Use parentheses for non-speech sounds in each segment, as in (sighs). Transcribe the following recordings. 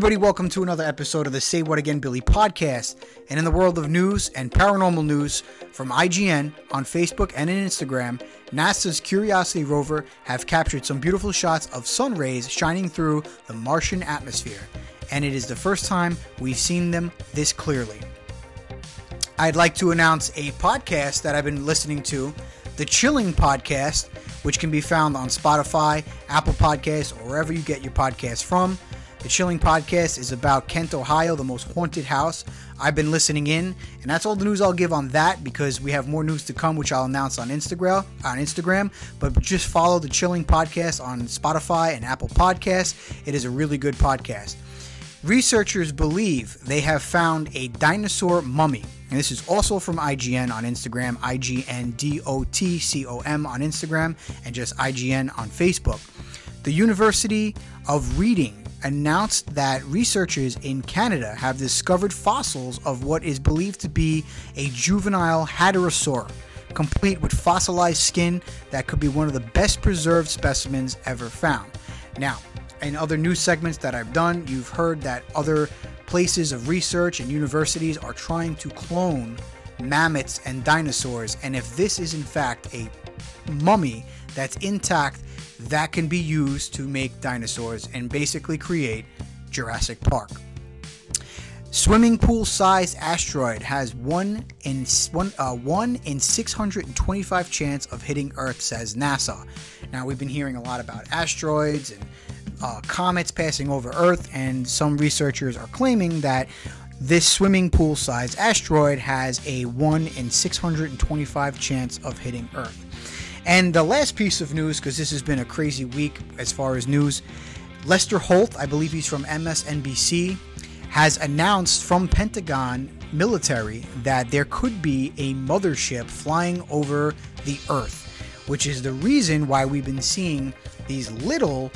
Everybody, welcome to another episode of the Say What Again Billy podcast. And in the world of news and paranormal news from IGN on Facebook and in Instagram, NASA's Curiosity rover have captured some beautiful shots of sun rays shining through the Martian atmosphere. And it is the first time we've seen them this clearly. I'd like to announce a podcast that I've been listening to, the Chilling Podcast, which can be found on Spotify, Apple Podcasts, or wherever you get your podcasts from. The Chilling Podcast is about Kent, Ohio, the most haunted house. I've been listening in, and that's all the news I'll give on that because we have more news to come, which I'll announce on Instagram. On Instagram, but just follow the Chilling Podcast on Spotify and Apple Podcasts. It is a really good podcast. Researchers believe they have found a dinosaur mummy. And this is also from IGN on Instagram, IGNDOTCOM on Instagram, and just IGN on Facebook. The University of Reading announced that researchers in Canada have discovered fossils of what is believed to be a juvenile hadrosaur, complete with fossilized skin that could be one of the best preserved specimens ever found. Now, in other news segments that I've done, you've heard that other places of research and universities are trying to clone mammoths and dinosaurs. And if this is in fact a mummy that's intact, that can be used to make dinosaurs and basically create Jurassic Park. Swimming pool sized asteroid has one in one, uh, one in 625 chance of hitting Earth, says NASA. Now we've been hearing a lot about asteroids and uh, comets passing over Earth, and some researchers are claiming that this swimming pool sized asteroid has a 1 in 625 chance of hitting Earth. And the last piece of news, because this has been a crazy week as far as news, Lester Holt, I believe he's from MSNBC, has announced from Pentagon military that there could be a mothership flying over the Earth, which is the reason why we've been seeing these little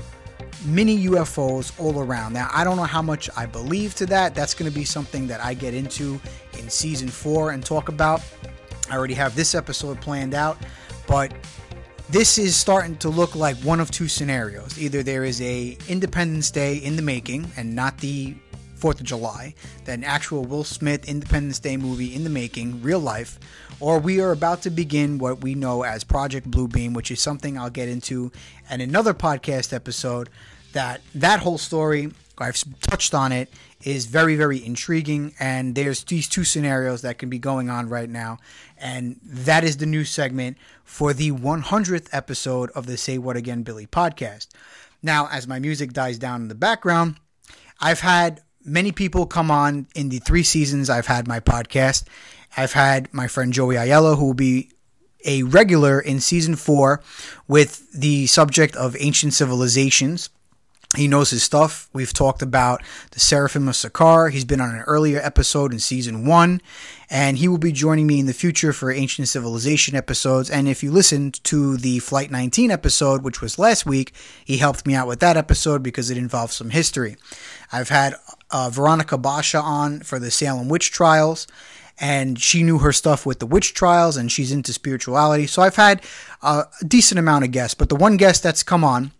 mini UFOs all around. Now, I don't know how much I believe to that. That's going to be something that I get into in season four and talk about. I already have this episode planned out, but this is starting to look like one of two scenarios. Either there is a Independence Day in the making and not the 4th of July, that an actual Will Smith Independence Day movie in the making, real life, or we are about to begin what we know as Project Bluebeam, which is something I'll get into in another podcast episode. That that whole story, I've touched on it, is very very intriguing, and there's these two scenarios that can be going on right now, and that is the new segment for the 100th episode of the Say What Again Billy podcast. Now, as my music dies down in the background, I've had many people come on in the three seasons I've had my podcast. I've had my friend Joey Aiello, who will be a regular in season four with the subject of ancient civilizations. He knows his stuff. We've talked about the Seraphim of Sakar. He's been on an earlier episode in season one, and he will be joining me in the future for Ancient Civilization episodes. And if you listened to the Flight 19 episode, which was last week, he helped me out with that episode because it involves some history. I've had uh, Veronica Basha on for the Salem witch trials, and she knew her stuff with the witch trials, and she's into spirituality. So I've had a decent amount of guests, but the one guest that's come on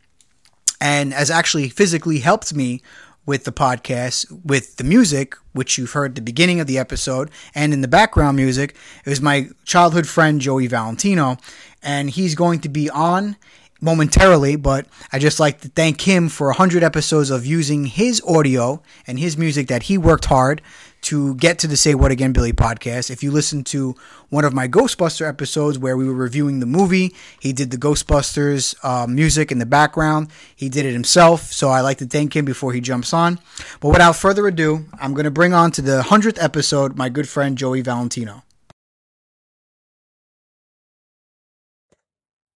and has actually physically helped me with the podcast with the music which you've heard the beginning of the episode and in the background music it was my childhood friend joey valentino and he's going to be on momentarily but i just like to thank him for 100 episodes of using his audio and his music that he worked hard to get to the Say What Again Billy podcast. If you listen to one of my Ghostbuster episodes where we were reviewing the movie, he did the Ghostbusters uh, music in the background. He did it himself, so I like to thank him before he jumps on. But without further ado, I'm going to bring on to the 100th episode my good friend Joey Valentino.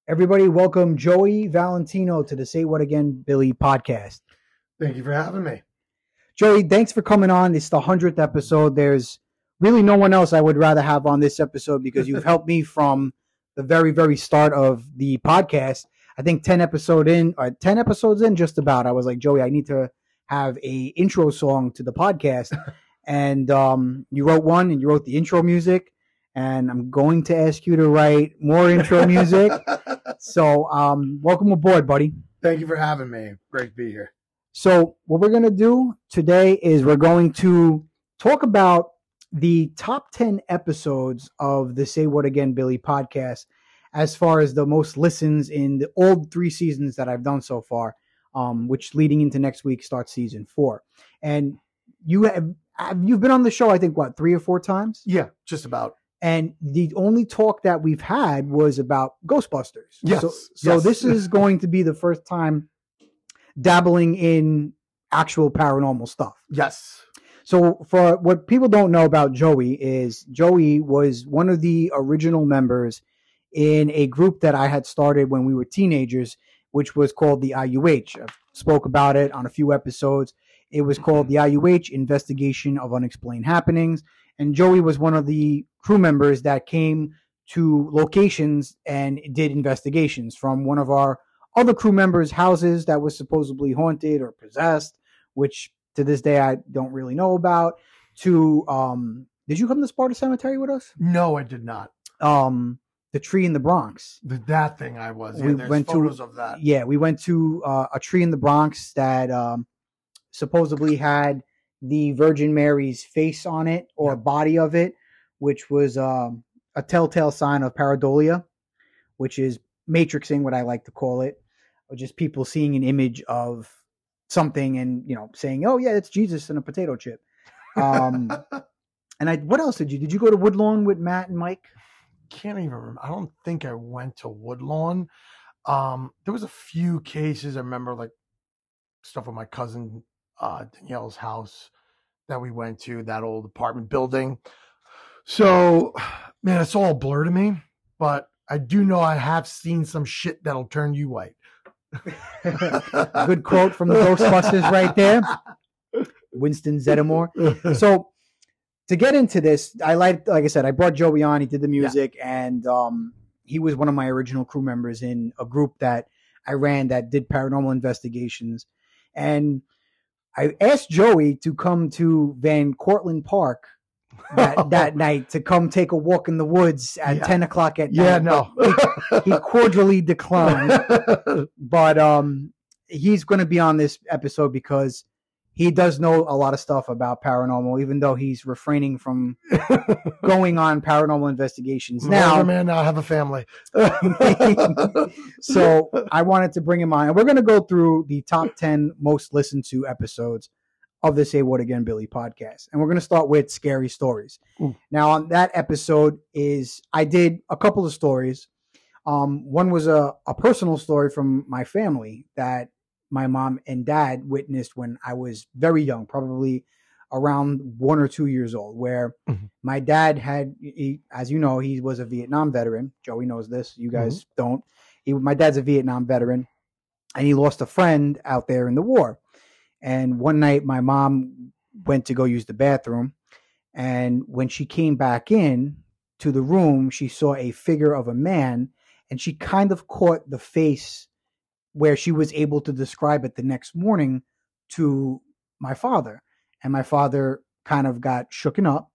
Everybody, welcome Joey Valentino to the Say What Again Billy podcast. Thank you for having me. Joey, thanks for coming on. It's the hundredth episode. There's really no one else I would rather have on this episode because you've helped me from the very, very start of the podcast. I think ten episode in, or uh, ten episodes in, just about. I was like, Joey, I need to have a intro song to the podcast, (laughs) and um, you wrote one, and you wrote the intro music, and I'm going to ask you to write more intro music. (laughs) so, um, welcome aboard, buddy. Thank you for having me. Great to be here. So, what we're going to do today is we're going to talk about the top 10 episodes of the Say What Again Billy podcast as far as the most listens in the old three seasons that I've done so far, um, which leading into next week starts season four. And you have you've been on the show, I think, what three or four times? Yeah, just about. And the only talk that we've had was about Ghostbusters. Yes. So, so yes. this is going to be the first time dabbling in actual paranormal stuff. Yes. So, for what people don't know about Joey is Joey was one of the original members in a group that I had started when we were teenagers, which was called the IUH. I spoke about it on a few episodes. It was called the IUH Investigation of Unexplained Happenings, and Joey was one of the crew members that came to locations and did investigations from one of our other crew members' houses that was supposedly haunted or possessed, which to this day I don't really know about. To um, did you come to Sparta Cemetery with us? No, I did not. Um, the tree in the Bronx. The, that thing I was. Yeah, We there's went to- of that. Yeah, we went to uh, a tree in the Bronx that um, supposedly had the Virgin Mary's face on it or Yep. body of it, which was um, a telltale sign of pareidolia, which is matrixing, what I like to call it, or just people seeing an image of something and you know saying, "Oh yeah, it's Jesus in a potato chip." Um, (laughs) and I, what else did you? Did you go to Woodlawn with Matt and Mike? Can't even remember. I don't think I went to Woodlawn. Um, there was a few cases I remember, like stuff with my cousin uh, Danielle's house that we went to, that old apartment building. So, man, it's all a blur to me. But I do know I have seen some shit that'll turn you white. Good quote from the Ghostbusters right there. Winston Zeddemore. So to get into this, I like like I said, I brought Joey on, he did the music, and um he was one of my original crew members in a group that I ran that did paranormal investigations. And I asked Joey to come to Van Cortlandt Park that, (laughs) that night to come take a walk in the woods at Yeah. 10 o'clock at yeah, night. Yeah, no. but He cordially (laughs) declined but um he's going to be on this episode because he does know a lot of stuff about paranormal even though he's refraining from (laughs) going on paranormal investigations now, man, now I have a family. so i wanted to bring him on and we're going to go through the top 10 most listened to episodes of the say what again billy podcast and we're going to start with scary stories Ooh. now on that episode is i did a couple of stories um, one was a, a personal story from my family that my mom and dad witnessed when I was very young, probably around one or two years old, where Mhm. my dad had, he, as you know, he was a Vietnam veteran. Joey knows this. You guys don't. He, my dad's a Vietnam veteran, and he lost a friend out there in the war. And one night, my mom went to go use the bathroom, and when she came back in to the room, she saw a figure of a man and she kind of caught the face where she was able to describe it the next morning to my father. And my father kind of got shooken up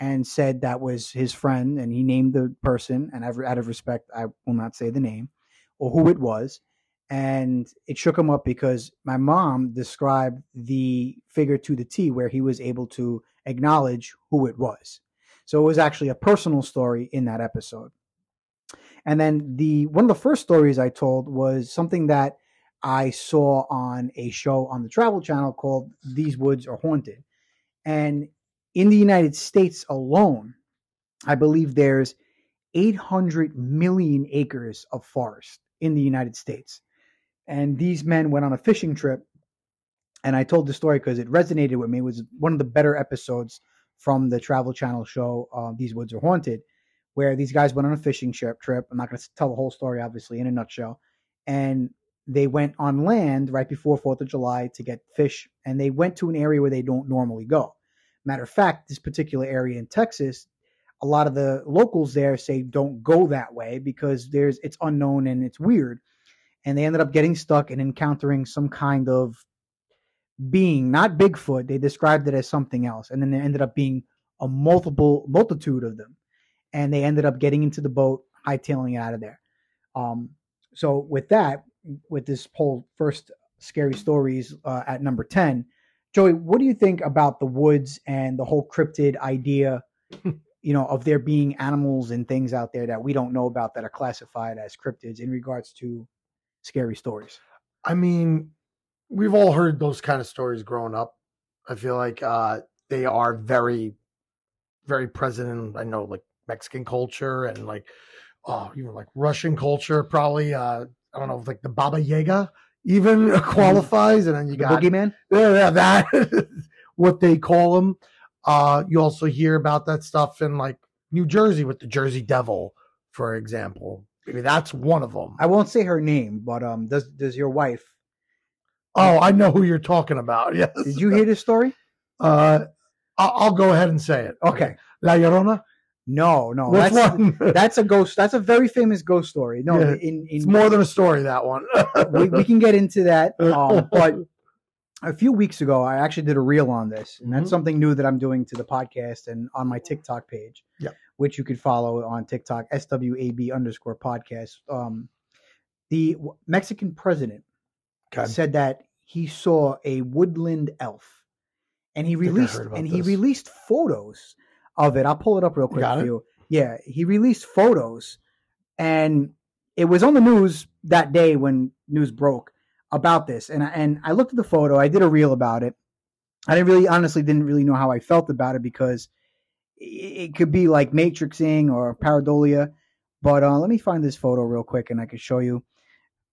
and said that was his friend, and he named the person. And out of respect, I will not say the name or who it was. And it shook him up because my mom described the figure to the T, where he was able to acknowledge who it was. So it was actually a personal story in that episode. And then the one of the first stories I told was something that I saw on a show on the Travel Channel called These Woods Are Haunted. And in the United States alone, I believe there's 800 million acres of forest in the United States. And these men went on a fishing trip. And I told the story because it resonated with me. It was one of the better episodes from the Travel Channel show, uh, These Woods Are Haunted where these guys went on a fishing trip. Trip. I'm not going to tell the whole story, obviously, in a nutshell. And they went on land right before Fourth of July to get fish, and they went to an area where they don't normally go. Matter of fact, this particular area in Texas, a lot of the locals there say don't go that way because there's it's unknown and it's weird. And they ended up getting stuck and encountering some kind of being, not Bigfoot. They described it as something else, and then there ended up being a multiple multitude of them and they ended up getting into the boat, hightailing it out of there. Um, so with that, with this whole first scary stories uh, at number 10. Joey, what do you think about the woods and the whole cryptid idea, (laughs) you know, of there being animals and things out there that we don't know about that are classified as cryptids in regards to scary stories? I mean, we've all heard those kind of stories growing up. I feel like uh, they are very, very present in, I know, like Mexican culture and like, oh, even like Russian culture, probably. Uh, I don't know, like the Baba Yaga even (laughs) qualifies. And then you The got boogeyman? yeah, yeah, that (laughs) what they call them. Uh, you also hear about that stuff in like New Jersey with the Jersey Devil, for example. Maybe that's one of them. I won't say her name, but um, does does your wife? oh, I know who you're talking about. (laughs) Yes. Did you hear this story? Uh, I'll, I'll go ahead and say it. Okay. La Llorona. No, no, Which that's one? (laughs) that's a ghost. That's a very famous ghost story. No, Yeah. in in it's more than a story. That one. (laughs) we, we can get into that. Um, but a few weeks ago, I actually did a reel on this, and that's Mhm. something new that I'm doing to the podcast and on my TikTok page, Yeah. which you could follow on TikTok, SWAB underscore podcast. Um, the w- Mexican president Okay. said that he saw a woodland elf, and he released and he released photos of it. I'll pull it up real quick for you. Yeah, he released photos, and it was on the news that day when news broke about this. And I, and I looked at the photo. I did a reel about it. I didn't really, honestly, didn't really know how I felt about it because it, it could be like matrixing or pareidolia. But uh, let me find this photo real quick, and I can show you.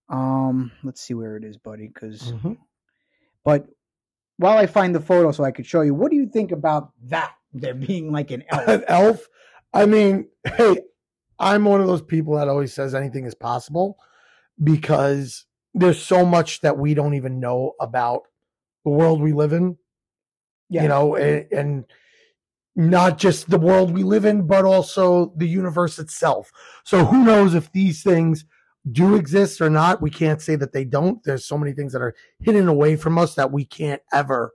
Um, let's see where it is, buddy. Because Mhm. but while I find the photo so I could show you, what do you think about that? There being like an elf. An elf. I mean, hey, I'm one of those people that always says anything is possible because there's so much that we don't even know about the world we live in. Yeah. You know, and, and not just the world we live in, but also the universe itself. So who knows if these things do exist or not? We can't say that they don't. There's so many things that are hidden away from us that we can't ever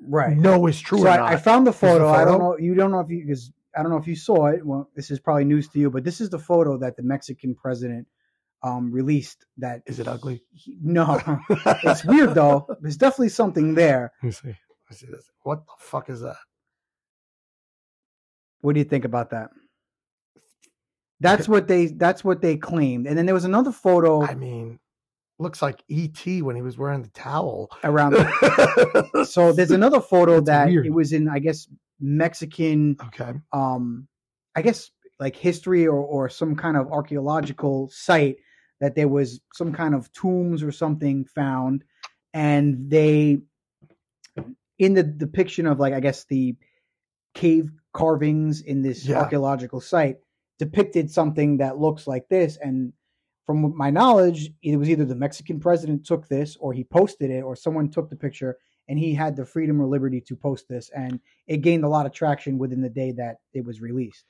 right. know is true So or I. I found the the photo. I don't know. You don't know if you because I don't know if you saw it. Well, this is probably news to you, but this is the photo that the Mexican president um, released. That Is it ugly? he- no, (laughs) it's weird though. There's definitely something there. Let me see. Let me see this. What the fuck is that? What do you think about that? That's what they. That's what they claimed. And then there was another photo I mean, looks like ET when he was wearing the towel. around. (laughs) so there's another photo That's that weird. it was in. I guess Mexican okay. um i guess like history or or some kind of archaeological site that there was some kind of tombs or something found and they in the depiction of like i guess the cave carvings in this Yeah. archaeological site depicted something that looks like this and from my knowledge it was either the mexican president took this or he posted it or someone took the picture and he had the freedom or liberty to post this and it gained a lot of traction within the day that it was released.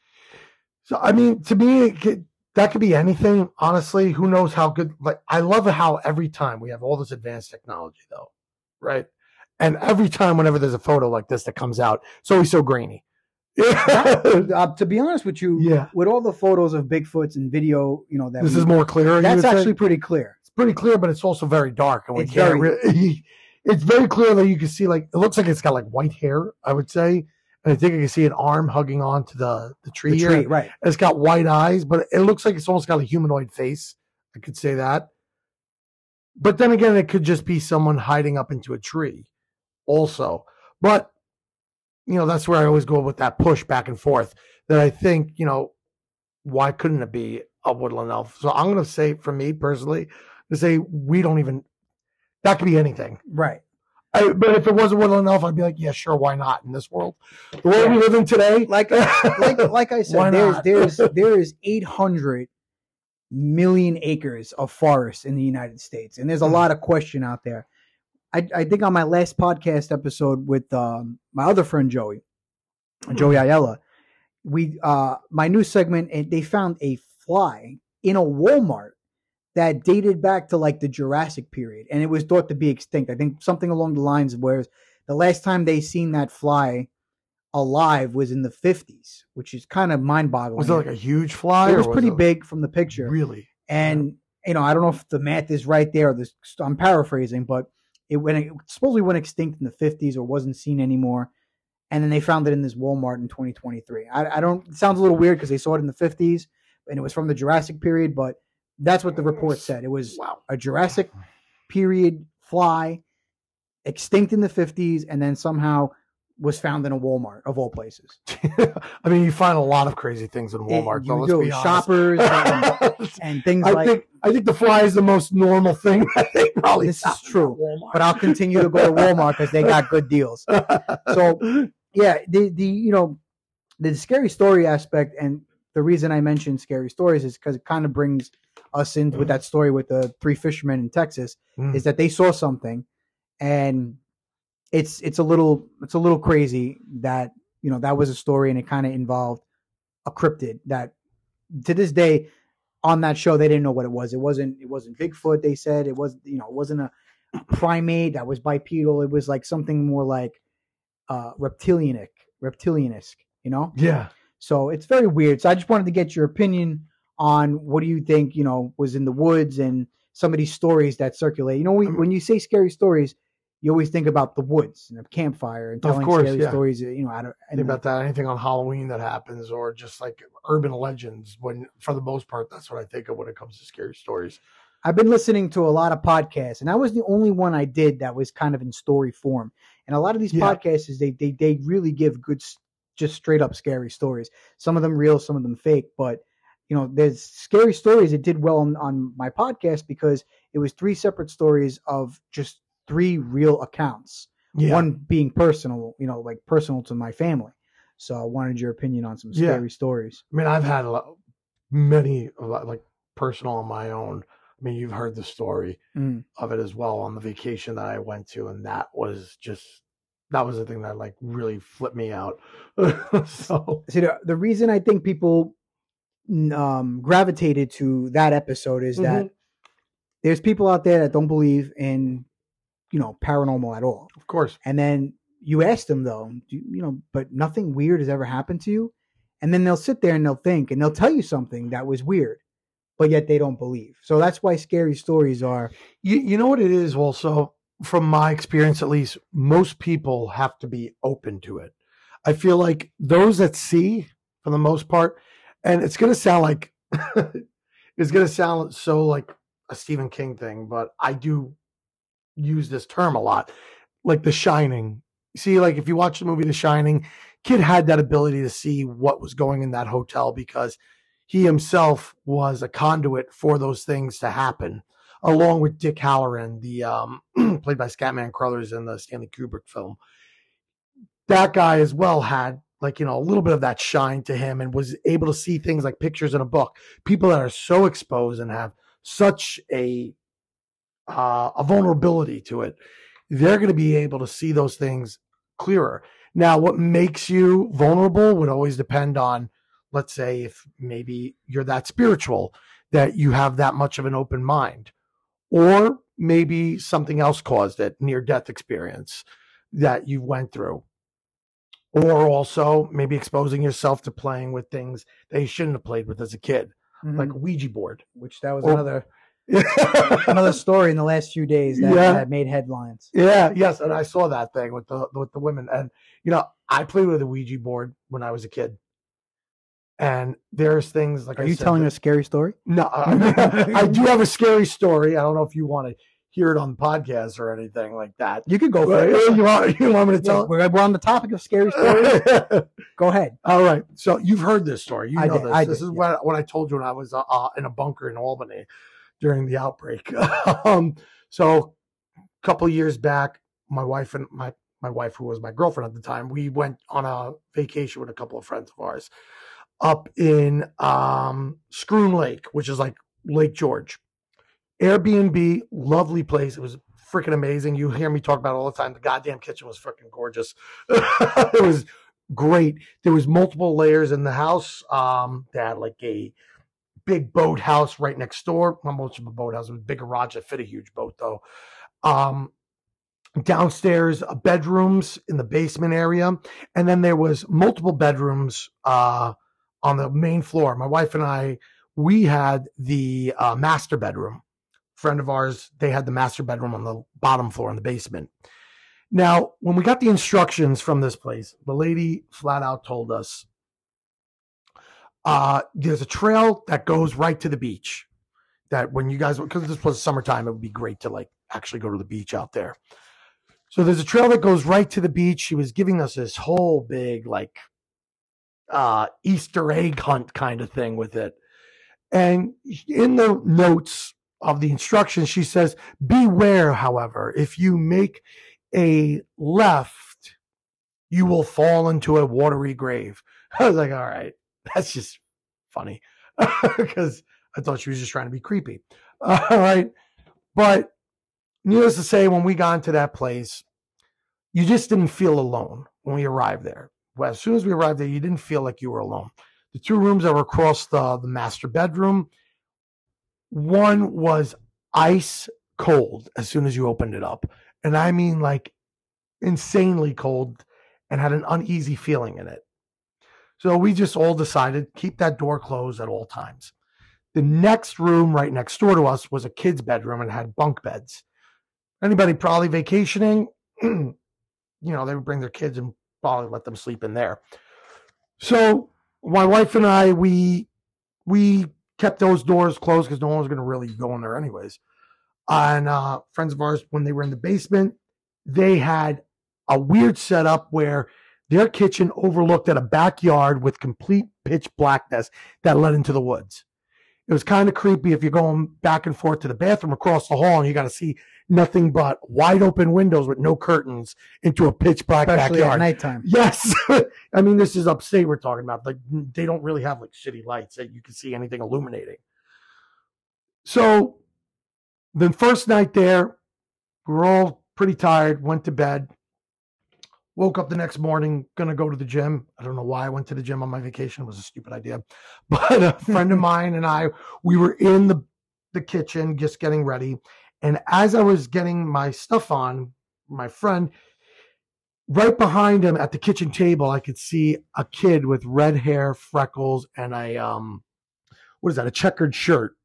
So I mean, to me, it could, that could be anything. Honestly, who knows how good? Like, I love how every time we have all this advanced technology, though, right? And every time, whenever there's a photo like this that comes out, it's always so grainy. (laughs) Uh, to be honest with you, yeah, with all the photos of Bigfoots and video, you know that this we- is more clear. that's would say? actually pretty clear. it's pretty clear, but it's also very dark, and we It's can't. very- Really, (laughs) it's very clear that you can see like it looks like it's got like white hair. I would say, and I think I can see an arm hugging onto the the tree. The here. tree, right? It's got white eyes, but it looks like it's almost got a humanoid face. I could say that. But then again, it could just be someone hiding up into a tree, also. But you know, that's where I always go with that push back and forth. That I think, you know, why couldn't it be a woodland elf? So I'm going to say, for me personally, to say we don't even. That could be anything. Right. I, but if it wasn't woodland elf, I'd be like, yeah, sure, why not in this world? The world we live in today, Like like like I (laughs) said, there's there's (laughs) there is 800 million acres of forest in the United States, and there's a Mhm. lot of question out there. I, I think on my last podcast episode with um, my other friend Joey, Joey Ayala, we uh my new segment and they found a fly in a Walmart that dated back to like the Jurassic period and it was thought to be extinct. I think something along the lines of where the last time they seen that fly alive was in the 50s, which is kind of mind boggling. was it like a huge fly? it or was pretty big from the picture. Really? And you know, I don't know if the math is right there. Or this, I'm paraphrasing, but it went it supposedly went extinct in the 50s or wasn't seen anymore, and then they found it in this Walmart in 2023. I, I don't. It sounds a little weird because they saw it in the 50s and it was from the Jurassic period, but that's what the report said. It was Wow. a Jurassic period fly, extinct in the 50s, and then somehow was found in a Walmart of all places. (laughs) I mean, you find a lot of crazy things in It- Walmart. though, you let's do be shoppers and, (laughs) and things I like. think I think the fly is the most normal thing. (laughs) I think probably This is true, but I'll continue to go to Walmart because they got good deals. So yeah, the the you know the scary story aspect and the reason I mentioned scary stories is because it kind of brings us in with that story with the three fishermen in Texas Mm. is that they saw something and it's it's a little it's a little crazy that you know that was a story and it kind of involved a cryptid that to this day on that show they didn't know what it was. It wasn't it wasn't bigfoot they said. It was you know it wasn't a primate that was bipedal. It was like something more like uh reptilianic reptilianisk you know? Yeah, so it's very weird. So I just wanted to get your opinion on what do you think, you know, was in the woods and some of these stories that circulate. You know, we, Um, when you say scary stories, you always think about the woods and a campfire and telling course, scary yeah. stories, you know, out of, think about that. Anything on Halloween that happens, or just like urban legends. When for the most part, that's what I think of when it comes to scary stories. I've been listening to a lot of podcasts, and that was the only one I did that was kind of in story form. And a lot of these Yeah. podcasts is they they they really give good, just straight up scary stories. Some of them real, some of them fake. But you know, there's scary stories. It did well on, on my podcast because it was three separate stories of just three real accounts. Yeah, One being personal, you know, like personal to my family. So I wanted your opinion on some Yeah. scary stories. I mean, I've had a lot, many a lot, like personal on my own. I mean, you've heard the story Mm. of it as well on the vacation that I went to, and that was just that was the thing that like really flipped me out. (laughs) so see the, the reason i think people um gravitated to that episode is that there's people out there that don't believe in you know paranormal at all. Of course, and then you ask them though do, you know but nothing weird has ever happened to you? And then they'll sit there and they'll think and they'll tell you something that was weird but yet they don't believe. So that's why scary stories are you you know what it is. Also, from my experience, at least, most people have to be open to it. I feel like those that see, for the most part, and it's going to sound like (laughs) it's going to sound so like a Stephen King thing, but I do use this term a lot, like The Shining. See, like if you watch the movie The Shining, kid had that ability to see what was going in that hotel because he himself was a conduit for those things to happen, along with Dick Hallorann, the um, (clears throat) played by Scatman Crothers in the Stanley Kubrick film. That guy as well had like you know a little bit of that shine to him and was able to see things like pictures in a book. People that are so exposed and have such a uh, a vulnerability to it, they're going to be able to see those things clearer. Now, what makes you vulnerable would always depend on, let's say, if maybe you're that spiritual, that you have that much of an open mind, or maybe something else caused it, near death experience that you went through. Or also maybe exposing yourself to playing with things that you shouldn't have played with as a kid, like a Ouija board. which that was or- another (laughs) another story in the last few days that, Yeah. that made headlines Yeah, yes, and I saw that thing with the with the women, and you know, I played with a Ouija board when I was a kid, and there's things like are I you said telling that- a scary story No, I, uh, (laughs) (laughs) I do have a scary story. I don't know if you want to hear it on the podcast or anything like that. you could go it you want you want me to Yeah, tell? we're, we're on the topic of scary stories. (laughs) Go ahead. All right. So you've heard this story. You I know did, this. I this did, is yeah. what what I told you when I was uh, uh, in a bunker in Albany during the outbreak. (laughs) um, so a couple years back, my wife and my my wife, who was my girlfriend at the time, we went on a vacation with a couple of friends of ours up in um, Schroon Lake, which is like Lake George. Airbnb, lovely place. It was freaking amazing. You hear me talk about all the time. The goddamn kitchen was freaking gorgeous. (laughs) it was great. There was multiple layers in the house. Um, they had like a big boat house right next door. Not much of a boat house. It was a big garage that fit a huge boat though. Um, downstairs, uh, bedrooms in the basement area, and then there was multiple bedrooms uh, on the main floor. My wife and I we had the uh, master bedroom. Friend of ours, they had the master bedroom on the bottom floor in the basement. Now, when we got the instructions from this place, the lady flat out told us uh, there's a trail that goes right to the beach. That when you guys, because this was summertime, it would be great to like actually go to the beach out there. So there's a trail that goes right to the beach. She was giving us this whole big like uh Easter egg hunt kind of thing with it. And in the notes of the instructions, she says, Beware, however, if you make a left, you will fall into a watery grave. (laughs) I was like, all right, that's just funny (laughs) because I thought she was just trying to be creepy. (laughs) All right. But needless to say, when we got into that place, you just didn't feel alone when we arrived there. Well, as soon as we arrived there, you didn't feel like you were alone. The two rooms that were across the, the master bedroom, one was ice cold as soon as you opened it up. And I mean like insanely cold and had an uneasy feeling in it. So we just all decided keep that door closed at all times. The next room right next door to us was a kid's bedroom and had bunk beds. Anybody probably vacationing, (clears throat) you know, they would bring their kids and probably let them sleep in there. So my wife and I, we we kept those doors closed because no one was going to really go in there anyways. And uh, friends of ours, when they were in the basement, they had a weird setup where their kitchen overlooked at a backyard with complete pitch blackness that led into the woods. It was kind of creepy if you're going back and forth to the bathroom across the hall and you got to see nothing but wide open windows with no curtains into a pitch black Especially backyard. at nighttime. Yes. (laughs) I mean, this is upstate we're talking about. Like, they don't really have like shitty lights that you can see anything illuminating. So, the first night there, we were all pretty tired, went to bed. Woke up the next morning, gonna go to the gym. I don't know why I went to the gym on my vacation. It was a stupid idea. (laughs) But a friend of (laughs) mine and I, we were in the, the kitchen just getting ready. And as I was getting my stuff on, my friend, right behind him at the kitchen table, I could see a kid with red hair, freckles, and a um, what is that? A checkered shirt,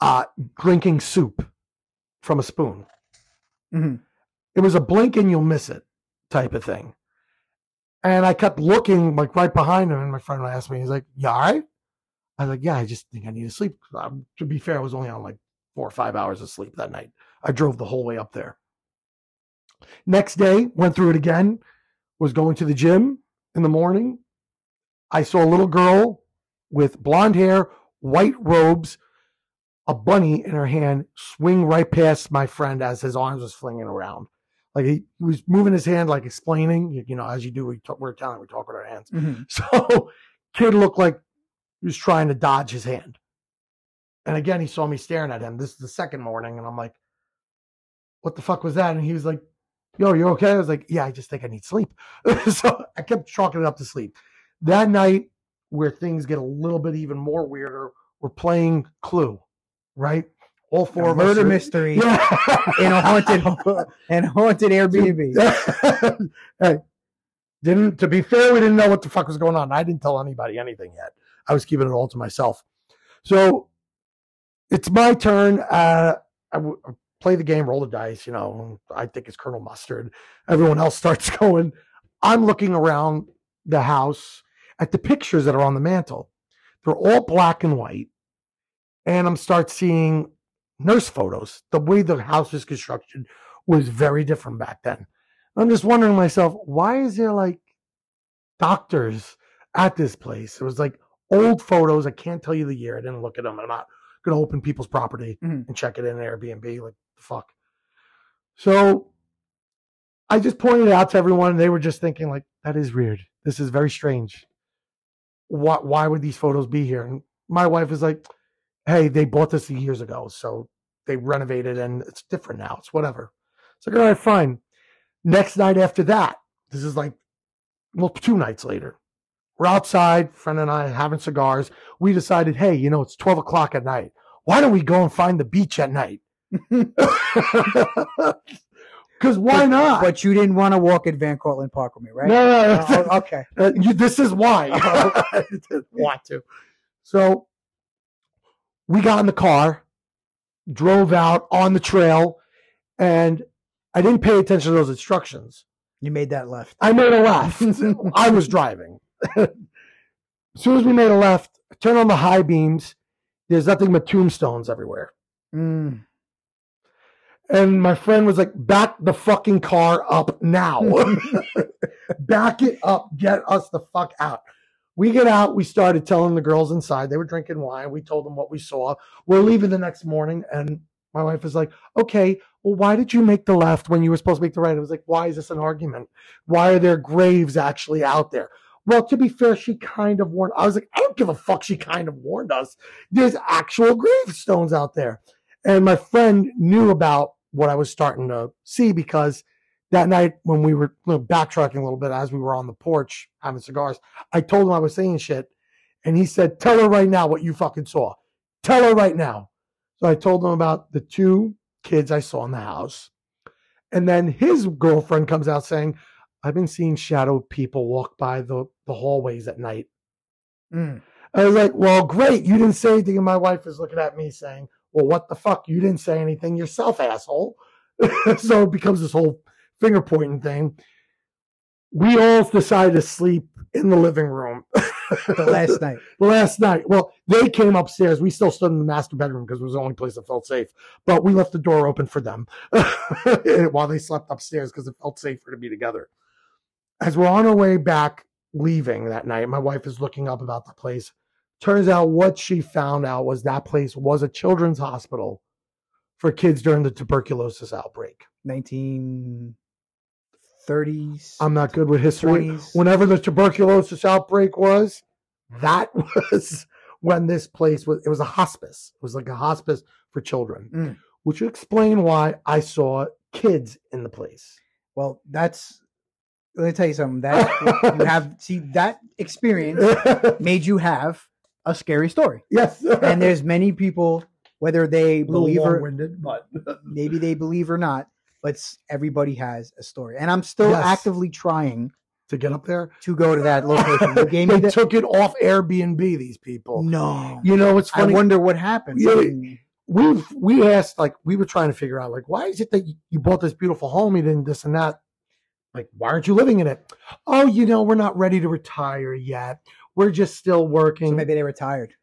uh, drinking soup from a spoon. hmm It was a blink and you'll miss it type of thing. And I kept looking like right behind him, and my friend asked me, he's like, "You all right?" I was like, "Yeah, I just think I need to sleep." Um, to be fair, I was only on like four or five hours of sleep that night. I drove the whole way up there. Next day, went through it again. Was going to the gym in the morning. I saw a little girl with blonde hair, white robes, a bunny in her hand, swing right past my friend as his arms was flinging around. Like he, he was moving his hand, like explaining, you, you know, as you do. We talk, we're Italian, we talk with our hands. hmm (laughs) So kid looked like he was trying to dodge his hand. And again, he saw me staring at him. This is the second morning, and I'm like, "What the fuck was that?" And he was like, "Yo, you okay?" I was like, "Yeah, I just think I need sleep." (laughs) so I kept chalking it up to sleep. That night, where things get a little bit even more weirder, we're playing Clue, right? All four A of us murder are- mystery Yeah. in a haunted (laughs) and haunted Airbnb. (laughs) hey, didn't to be fair, we didn't know what the fuck was going on. I didn't tell anybody anything yet. I was keeping it all to myself. So it's my turn. Uh, I w- play the game, roll the dice. You know, I think it's Colonel Mustard. Everyone else (laughs) starts going. I'm looking around the house at the pictures that are on the mantle. They're all black and white, and I'm start seeing nurse photos. The way the house was constructed was very different back then. I'm just wondering myself, why is there like doctors at this place? It was like old photos. I can't tell you the year. I didn't look at them. I'm not going to open people's property Mhm. and check it in Airbnb. Like, the fuck. So I just pointed it out to everyone. And they were just thinking, like, that is weird. This is very strange. Why, why would these photos be here? And my wife is like, hey, they bought this years ago. So they renovated and it's different now. It's whatever. It's like, all right, fine. Next night after that, this is like, well, two nights later. We're outside, friend and I having cigars. We decided, hey, you know, it's 12 o'clock at night. Why don't we go and find the beach at night? (laughs) Because why not? But you didn't want to walk at Van Cortlandt Park with me, right? No, no, no. Oh, okay. (laughs) Uh, you, this is why I (laughs) didn't want to. So we got in the car, drove out on the trail, and I didn't pay attention to those instructions. You made that left. I made a left. I was driving. As soon as we made a left, I turned on the high beams. There's nothing but tombstones everywhere. Mm. And my friend was like, back the fucking car up now. (laughs) back it up. Get us the fuck out. We get out. We started telling the girls inside. They were drinking wine. We told them what we saw. We're leaving the next morning. And my wife was like, okay, well, why did you make the left when you were supposed to make the right? I was like, why is this an argument? Why are there graves actually out there? Well, to be fair, she kind of warned. I was like, I don't give a fuck. She kind of warned us. There's actual gravestones out there. And my friend knew about what I was starting to see because that night when we were backtracking a little bit as we were on the porch having cigars, I told him I was saying shit. And he said, Tell her right now what you fucking saw. Tell her right now. So I told him about the two kids I saw in the house. And then his girlfriend comes out saying, I've been seeing shadow people walk by the, the hallways at night. Mm. I was like, Well, great. You didn't say anything. And my wife is looking at me saying, Well, what the fuck? You didn't say anything yourself, asshole. (laughs) so it becomes this whole finger pointing thing. We all decided to sleep in the living room. The last night. (laughs) The last night. Well, they came upstairs. We still stood in the master bedroom because it was the only place that felt safe. But we left the door open for them (laughs) while they slept upstairs because it felt safer to be together. As we're on our way back, leaving that night, my wife is looking up about the place. Turns out what she found out was that place was a children's hospital for kids during the tuberculosis outbreak. 1930s. I'm not good with history. 20s. Whenever the tuberculosis outbreak was, that (laughs) was when this place was. It was a hospice. It was like a hospice for children, Mm. which would explain why I saw kids in the place. Well, that's. Let me tell you something. That (laughs) you have see that experience made you have a scary story. yes, And there's many people, whether they believe or but (laughs) maybe they believe or not, but everybody has a story. And I'm still Yes. actively trying to get up there, to go to that location. You gave me (laughs) they the, took it off Airbnb. These people, no. you know, it's funny. I wonder what happened. Yeah. I hmm. we've we asked like we were trying to figure out like why is it that you- you bought this beautiful home you didn't this and that like why aren't you living in it? Oh you know we're not ready to retire yet. We're just still working. So maybe they retired.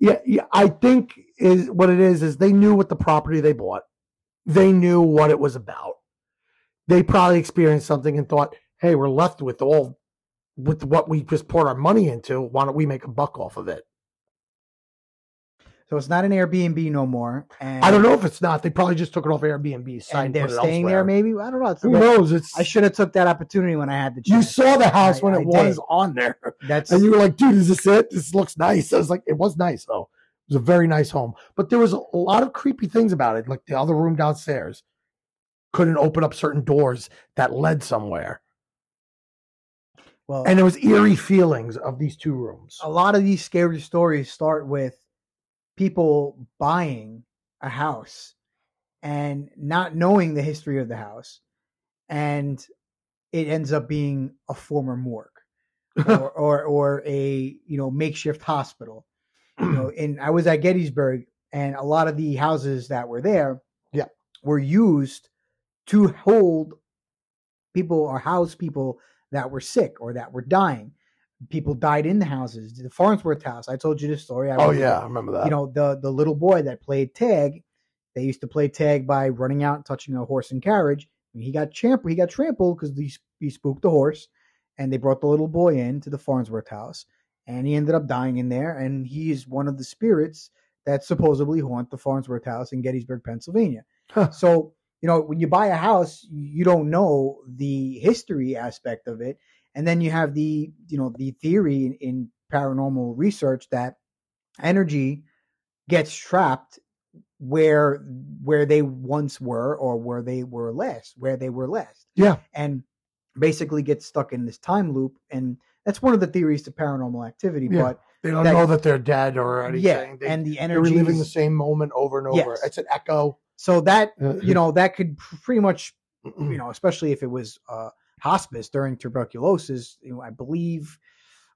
yeah, yeah i think is what it is is they knew what the property they bought. They knew what it was about. They probably experienced something and thought hey we're left with all with what we just poured our money into. Why don't we make a buck off of it So it's not an Airbnb no more. And i don't know if it's not they probably just took it off airbnb site And they're staying elsewhere. there. Maybe I don't know. It's- Who knows? It's I should have took that opportunity when I had the you saw the house I- when it I was on there, That's and you were like, "Dude, is this it? This looks nice." I was like, "It was nice though. It was a very nice home, but there was a lot of creepy things about it. Like the other room downstairs couldn't open up certain doors that led somewhere, well. and there was eerie feelings of these two rooms. a lot of these scary stories start with people buying a house and not knowing the history of the house and it ends up being a former morgue or, (laughs) or or a you know makeshift hospital you know (clears throat) and i was at gettysburg and a lot of the houses that were there Yeah. were used to hold people or house people that were sick or that were dying people died in the houses. The farnsworth house i told you this story. I oh yeah, I remember that. you know the the little boy that played tag they used to play tag by running out and touching a horse and carriage. And he got champ he got trampled because he, he spooked the horse and they brought the little boy in to the farnsworth house and he ended up dying in there and he is one of the spirits that supposedly haunt the farnsworth house in gettysburg pennsylvania. Huh. so you know when you buy a house you don't know the history aspect of it and then you have the you know the theory in, in paranormal research that energy gets trapped where where they once were or where they were last where they were last Yeah. and basically gets stuck in this time loop and that's one of the theories to paranormal activity Yeah. but they don't that- know that they're dead or anything. yeah they, and the energy they're reliving the same moment over and over. Yes. It's an echo. so that Uh, you know that could pretty much you know, especially if it was uh, hospice during tuberculosis. You know, I believe,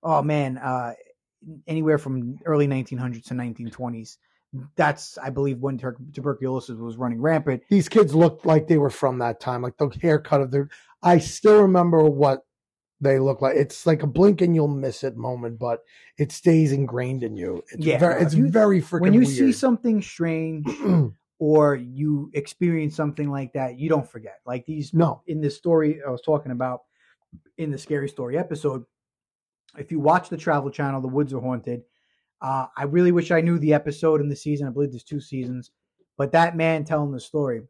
oh man, uh, anywhere from early 1900s to 1920s, that's I believe when tur- tuberculosis was running rampant. These kids looked like they were from that time, like the haircut of their. I still remember what they look like. It's like a blink and you'll miss it moment, but it stays ingrained in you. It's Yeah, very, it's you- very freaking when you weird. see something strange (clears throat) or you experience something like that, you don't forget. Like these no, in this story I was talking about in the scary story episode. If you watch the Travel Channel, The Woods Are Haunted. Uh, I really wish I knew the episode in the season. I believe there's two seasons, but that man telling the story.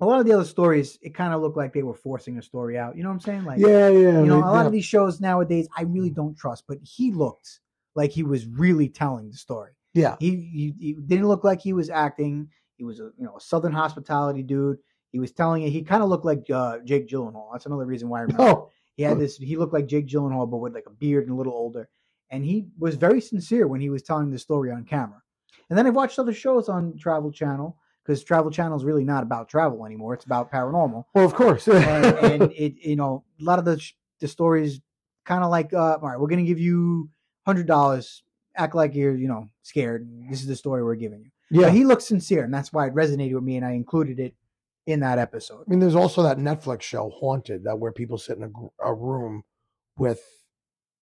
A lot of the other stories, it kind of looked like they were forcing a story out. You know what I'm saying? Like, yeah, yeah, you know, a lot yeah. of these shows nowadays, I really don't trust. But he looked like he was really telling the story. yeah. He, he, he didn't look like he was acting. He was a you know a Southern hospitality dude. He was telling it. He kind of looked like uh, Jake Gyllenhaal. That's another reason why I remember. No, He had this. He looked like Jake Gyllenhaal, but with like a beard and a little older. And he was very sincere when he was telling the story on camera. And then I've watched other shows on Travel Channel because Travel Channel is really not about travel anymore. It's about paranormal well, of course. and, (laughs) and it you know a lot of the the stories kind of like uh, all right we're gonna give you hundred dollars act like you're you know scared this is the story we're giving you yeah, but he looked sincere and that's why it resonated with me and i included it in that episode I mean, there's also that Netflix show Haunted, that where people sit in a, a room with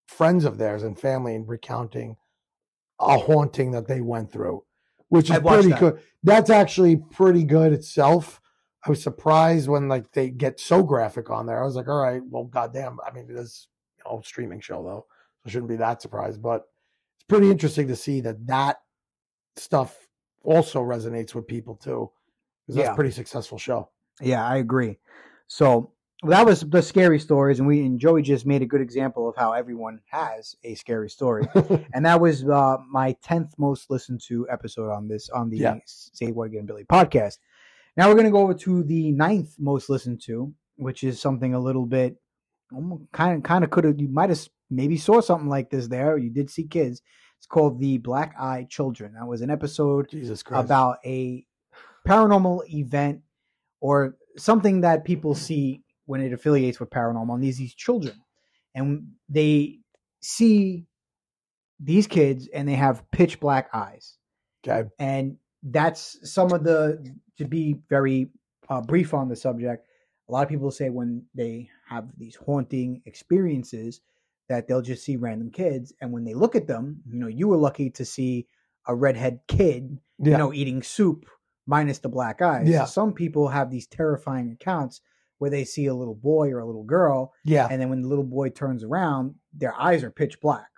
friends of theirs and family and recounting a haunting that they went through, which is I've pretty that. good. That's actually pretty good itself. I was surprised when like they get so graphic on there. I was like, all right, well, goddamn. I mean, it is you know streaming show though, so I shouldn't be that surprised. But it's pretty interesting to see that that stuff also resonates with people too, because that's Yeah. a pretty successful show. yeah i agree so that was the scary stories and we and joey just made a good example of how everyone has a scary story (laughs) and that was uh, my 10th most listened to episode on this on the Yeah. say what again billy podcast now we're going to go over to the ninth most listened to which is something a little bit kind of kind of could have you might have maybe saw something like this there you did see kids it's called the black eye children. That was an episode about a paranormal event or something that people see when it affiliates with paranormal and these these children. And they see these kids and they have pitch black eyes. Okay. and that's some of the to be very uh, brief on the subject a lot of people say when they have these haunting experiences that they'll just see random kids and when they look at them you know you were lucky to see a redhead kid Yeah. you know eating soup minus the black eyes Yeah. some people have these terrifying accounts where they see a little boy or a little girl yeah. and then when the little boy turns around their eyes are pitch black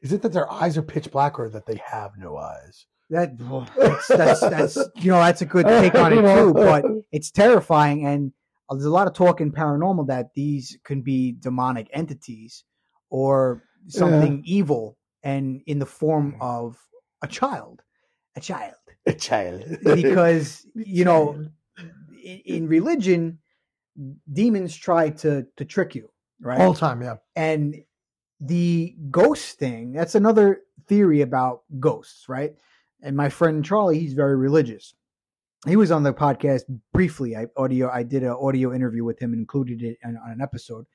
Is it that their eyes are pitch black or that they have no eyes? that that's, that's that's (laughs) you know that's a good take on it (laughs) too but it's terrifying and there's a lot of talk in paranormal that these can be demonic entities or something evil and in the form mm. of a child a child. (laughs) A child. because (laughs) you know in, in religion demons try to to trick you right? All the time, yeah. and the ghost thing that's another theory about ghosts right? And my friend charlie he's very religious. He was on the podcast briefly. I audio i did an audio interview with him and included it on, on an episode.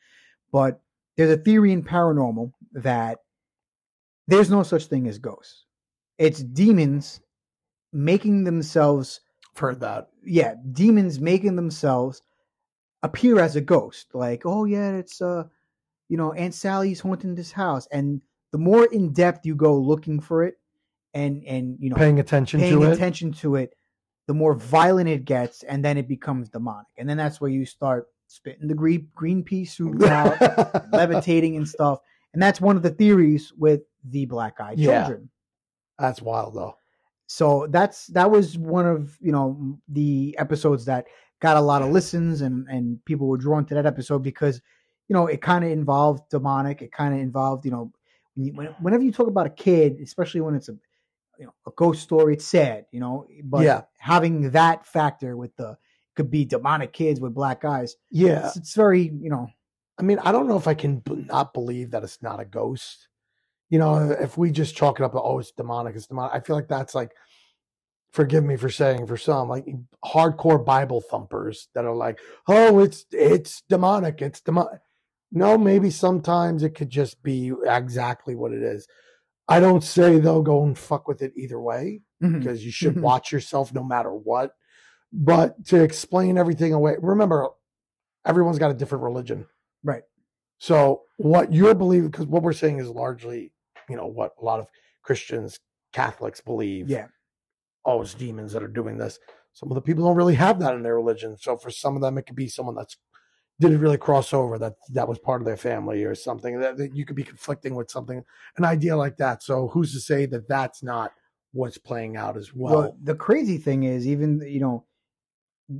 But there's a theory in paranormal that there's no such thing as ghosts it's demons making themselves I've heard that. yeah, demons making themselves appear as a ghost. Like, oh yeah, it's uh, you know, Aunt Sally's haunting this house, and the more in depth you go looking for it, and and you know, Paying attention paying to it. attention to it, the more violent it gets, and then it becomes demonic, and then that's where you start spitting the green green pea soup (laughs) out, levitating and stuff, and that's one of the theories with the black eyed Yeah. children. That's wild though. so that's that was one of you know the episodes that got a lot of listens and and people were drawn to that episode because you know it kind of involved demonic it kind of involved you know when you, whenever you talk about a kid especially when it's a you know a ghost story it's sad you know but Yeah. having that factor with the could be demonic kids with black eyes Yeah. it's, it's very you know I mean, I don't know if I can b- not believe that it's not a ghost. You know, if we just chalk it up, oh, it's demonic, it's demonic. I feel like that's like, forgive me for saying, for some like hardcore Bible thumpers that are like, oh, it's it's demonic, it's demonic. No, maybe sometimes it could just be exactly what it is. I don't say they'll go and fuck with it either way Mhm. because you should Mhm. watch yourself no matter what. But to explain everything away, remember, everyone's got a different religion. Right. So what you're believing, because what we're saying is largely, you know, what a lot of Christians, Catholics believe. Yeah. Oh, it's demons that are doing this. Some of the people don't really have that in their religion. So for some of them, it could be someone that's didn't really cross over that that was part of their family or something that, that you could be conflicting with something an idea like that so who's to say that that's not what's playing out as well, well, the crazy thing is, even you know,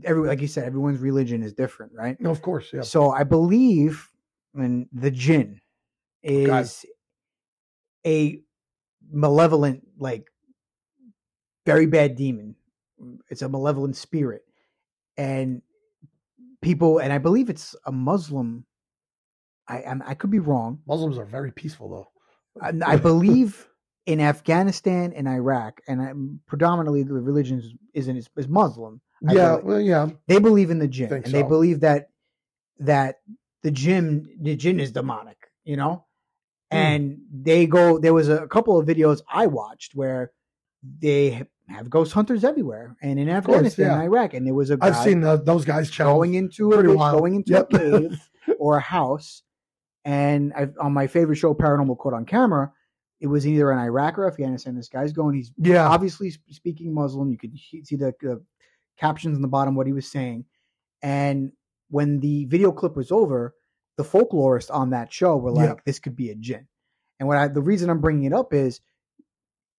every like you said, everyone's religion is different, right? no of course yeah So I believe when the jinn is a malevolent, like very bad demon. It's a malevolent spirit, and people, and I believe it's a Muslim. I I'm, I could be wrong. muslims are very peaceful though I, I (laughs) believe in Afghanistan and Iraq, and I'm predominantly the religion is isn't is, is Muslim. I yeah believe- well yeah they believe in the jinn, Think and they believe that that the jinn the jinn is demonic. You know, Hmm. and they go. There was a couple of videos I watched where they have ghost hunters everywhere, and in course, Afghanistan, yeah. and Iraq, and there was a guy i've seen the, those guys going into a going into Yep. a cave (laughs) or a house, and I, on my favorite show, Paranormal Caught on Camera, it was either in Iraq or Afghanistan. This guy's going. He's yeah obviously speaking Muslim. You could see the, the captions in the bottom what he was saying. And when the video clip was over, the folklorists on that show were like, Yeah. "This could be a jinn." And what I the reason I'm bringing it up is,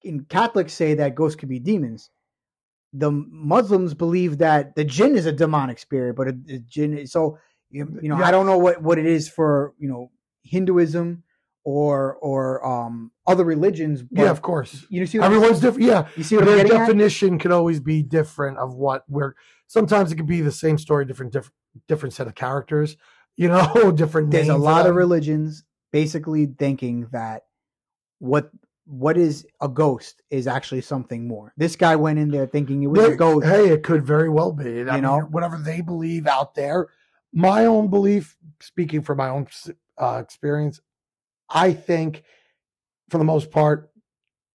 in Catholics say that ghosts could be demons. The Muslims believe that the jinn is a demonic spirit, but a, a jinn. Is, so you, you know, Yeah. I don't know what what it is for you know Hinduism or or um other religions. But yeah of course you see everyone's different yeah you see what their getting at? definition could always be different of what we're sometimes it could be the same story different different different set of characters you know (laughs) different There's a lot of religions basically thinking that what what is a ghost is actually something more. This guy went in there thinking it was a ghost. Hey, it could very well be. I You know? mean, whatever they believe out there. My own belief, speaking from my own uh, experience, I think, for the most part,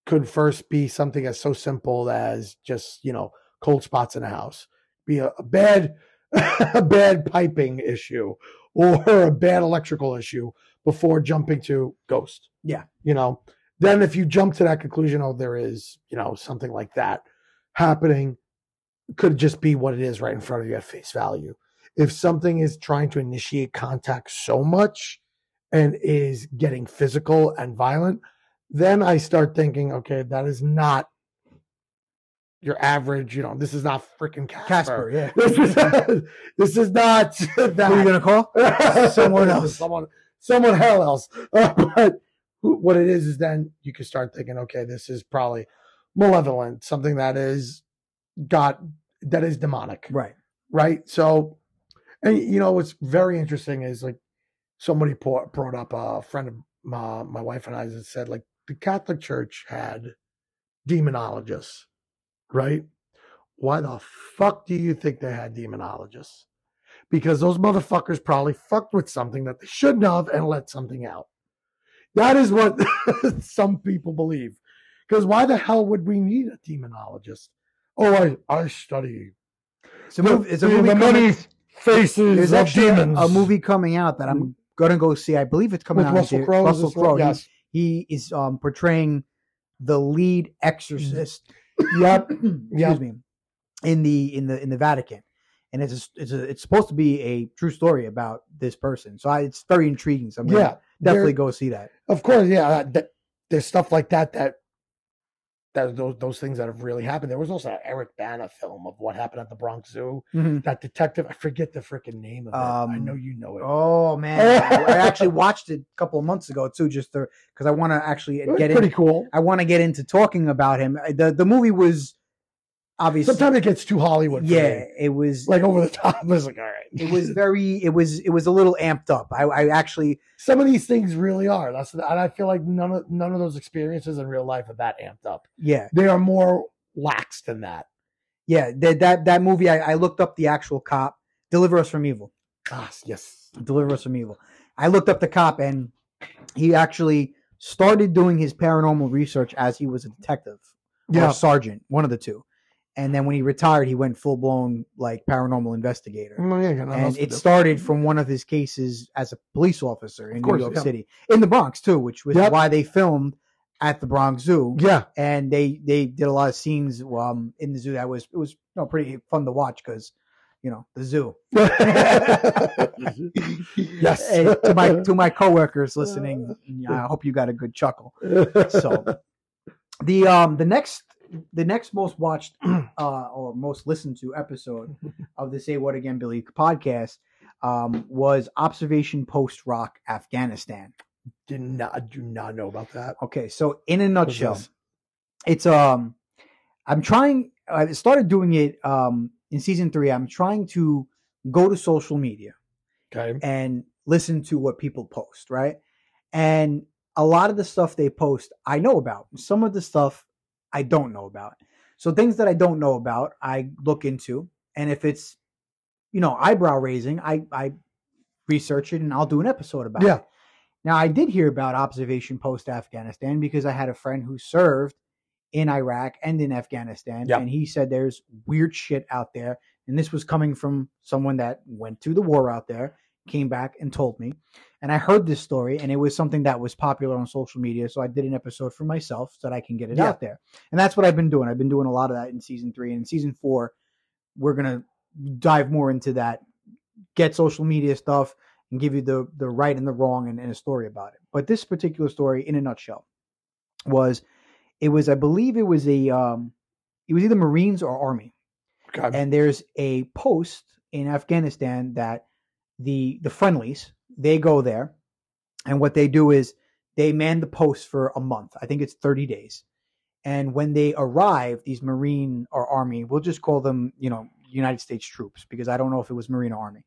could first be something as so simple as just you know cold spots in a house, be a, a bad (laughs) a bad piping issue or (laughs) a bad electrical issue before jumping to ghost. Yeah. you know. Then if you jump to that conclusion, oh, there is you know something like that happening could just be what it is right in front of you at face value. If something is trying to initiate contact so much and is getting physical and violent, then I start thinking, okay, that is not your average, you know, this is not freaking Casper, Casper. yeah. This (laughs) is this is not (laughs) that. Who are you gonna call? (laughs) Someone else. someone, someone hell else. Uh, but who- what it is is then you can start thinking, okay, this is probably malevolent, something that is got that is demonic, Right. right? So, and you know what's very interesting is like somebody brought up uh, a friend of my, uh, my wife and I that said like the Catholic Church had demonologists, right? Why the fuck do you think they had demonologists? Because those motherfuckers probably fucked with something that they shouldn't have and let something out. That is what (laughs) some people believe. Because why the hell would we need a demonologist? Oh, I, I study It's a movie. It's a movie. the coming- many faces of demons. a movie coming out that I'm hmm. Gonna go see. I believe it's coming with out. Russell Crowe. Russell Crowe. He- Yes. He, is um, portraying the lead exorcist. Yep. (coughs) excuse Yep. me. In the in the in the Vatican, and it's a, it's a, it's supposed to be a true story about this person. So I, it's very intriguing. So I'm Yeah. definitely go see that. Of course, yeah. that- there's stuff like that that that those those things that have really happened. There was also an Eric Bana film of what happened at the Bronx Zoo. That detective, I forget the freaking name of it. I Um, know you know it. Oh man, I, actually (laughs) watched it a couple of months ago too, just because I want to actually get pretty in. cool. I want to get into talking about him. The The movie was obviously, Sometimes it gets too Hollywood. For yeah, it was like over the top. (laughs) I was like, all right. it was very it was it was a little amped up. I, I actually Some of these things really are. That's and I feel like none of none of those experiences in real life are that amped up. yeah They are more lax than that. yeah that that that movie. I, I looked up the actual cop. Deliver us from evil. Ah, yes. Deliver us from evil. I looked up the cop and he actually started doing his paranormal research as he was a detective or Yeah. a sergeant, one of the two. And then when he retired, he went full blown like paranormal investigator. Well, yeah, and it started from one of his cases as a police officer in course, New York yeah. City, in the Bronx too, which was Yep. why they filmed at the Bronx Zoo. Yeah. And they they did a lot of scenes um, in the zoo that was it was you know pretty fun to watch because you know the zoo. (laughs) (laughs) yes. Hey, to my (laughs) to my coworkers listening, I hope you got a good chuckle. So the um the next the next most watched (clears throat) uh or most listened to episode (laughs) of the Say What Again Billy podcast um was Observation Post Rock Afghanistan. did not do not know about that. Okay, so in a nutshell, it's um I'm trying I started doing it um in season 3 I'm trying to go to social media Okay. and listen to what people post, right? And a lot of the stuff they post, I know about. Some of the stuff I don't know about. So things that I don't know about, I look into, and if it's you know eyebrow raising, I I research it and I'll do an episode about Yeah. it. Now I did hear about observation post Afghanistan because I had a friend who served in Iraq and in Afghanistan, Yeah. and he said there's weird shit out there. And this was coming from someone that went to the war out there, came back and told me. And I heard this story, and it was something that was popular on social media. So I did an episode for myself so that I can get it Yeah. out there. And that's what I've been doing. I've been doing a lot of that in season three. And in season four, we're gonna dive more into that, get social media stuff, and give you the the right and the wrong and, and a story about it. But this particular story, in a nutshell, was it was I believe it was a um, it was either Marines or Army Okay. and there's a post in Afghanistan that the the friendlies they go there, and what they do is they man the post for a month. I think it's 30 days, and when they arrive, these Marine or Army, we'll just call them, you know, United States troops because I don't know if it was Marine or Army.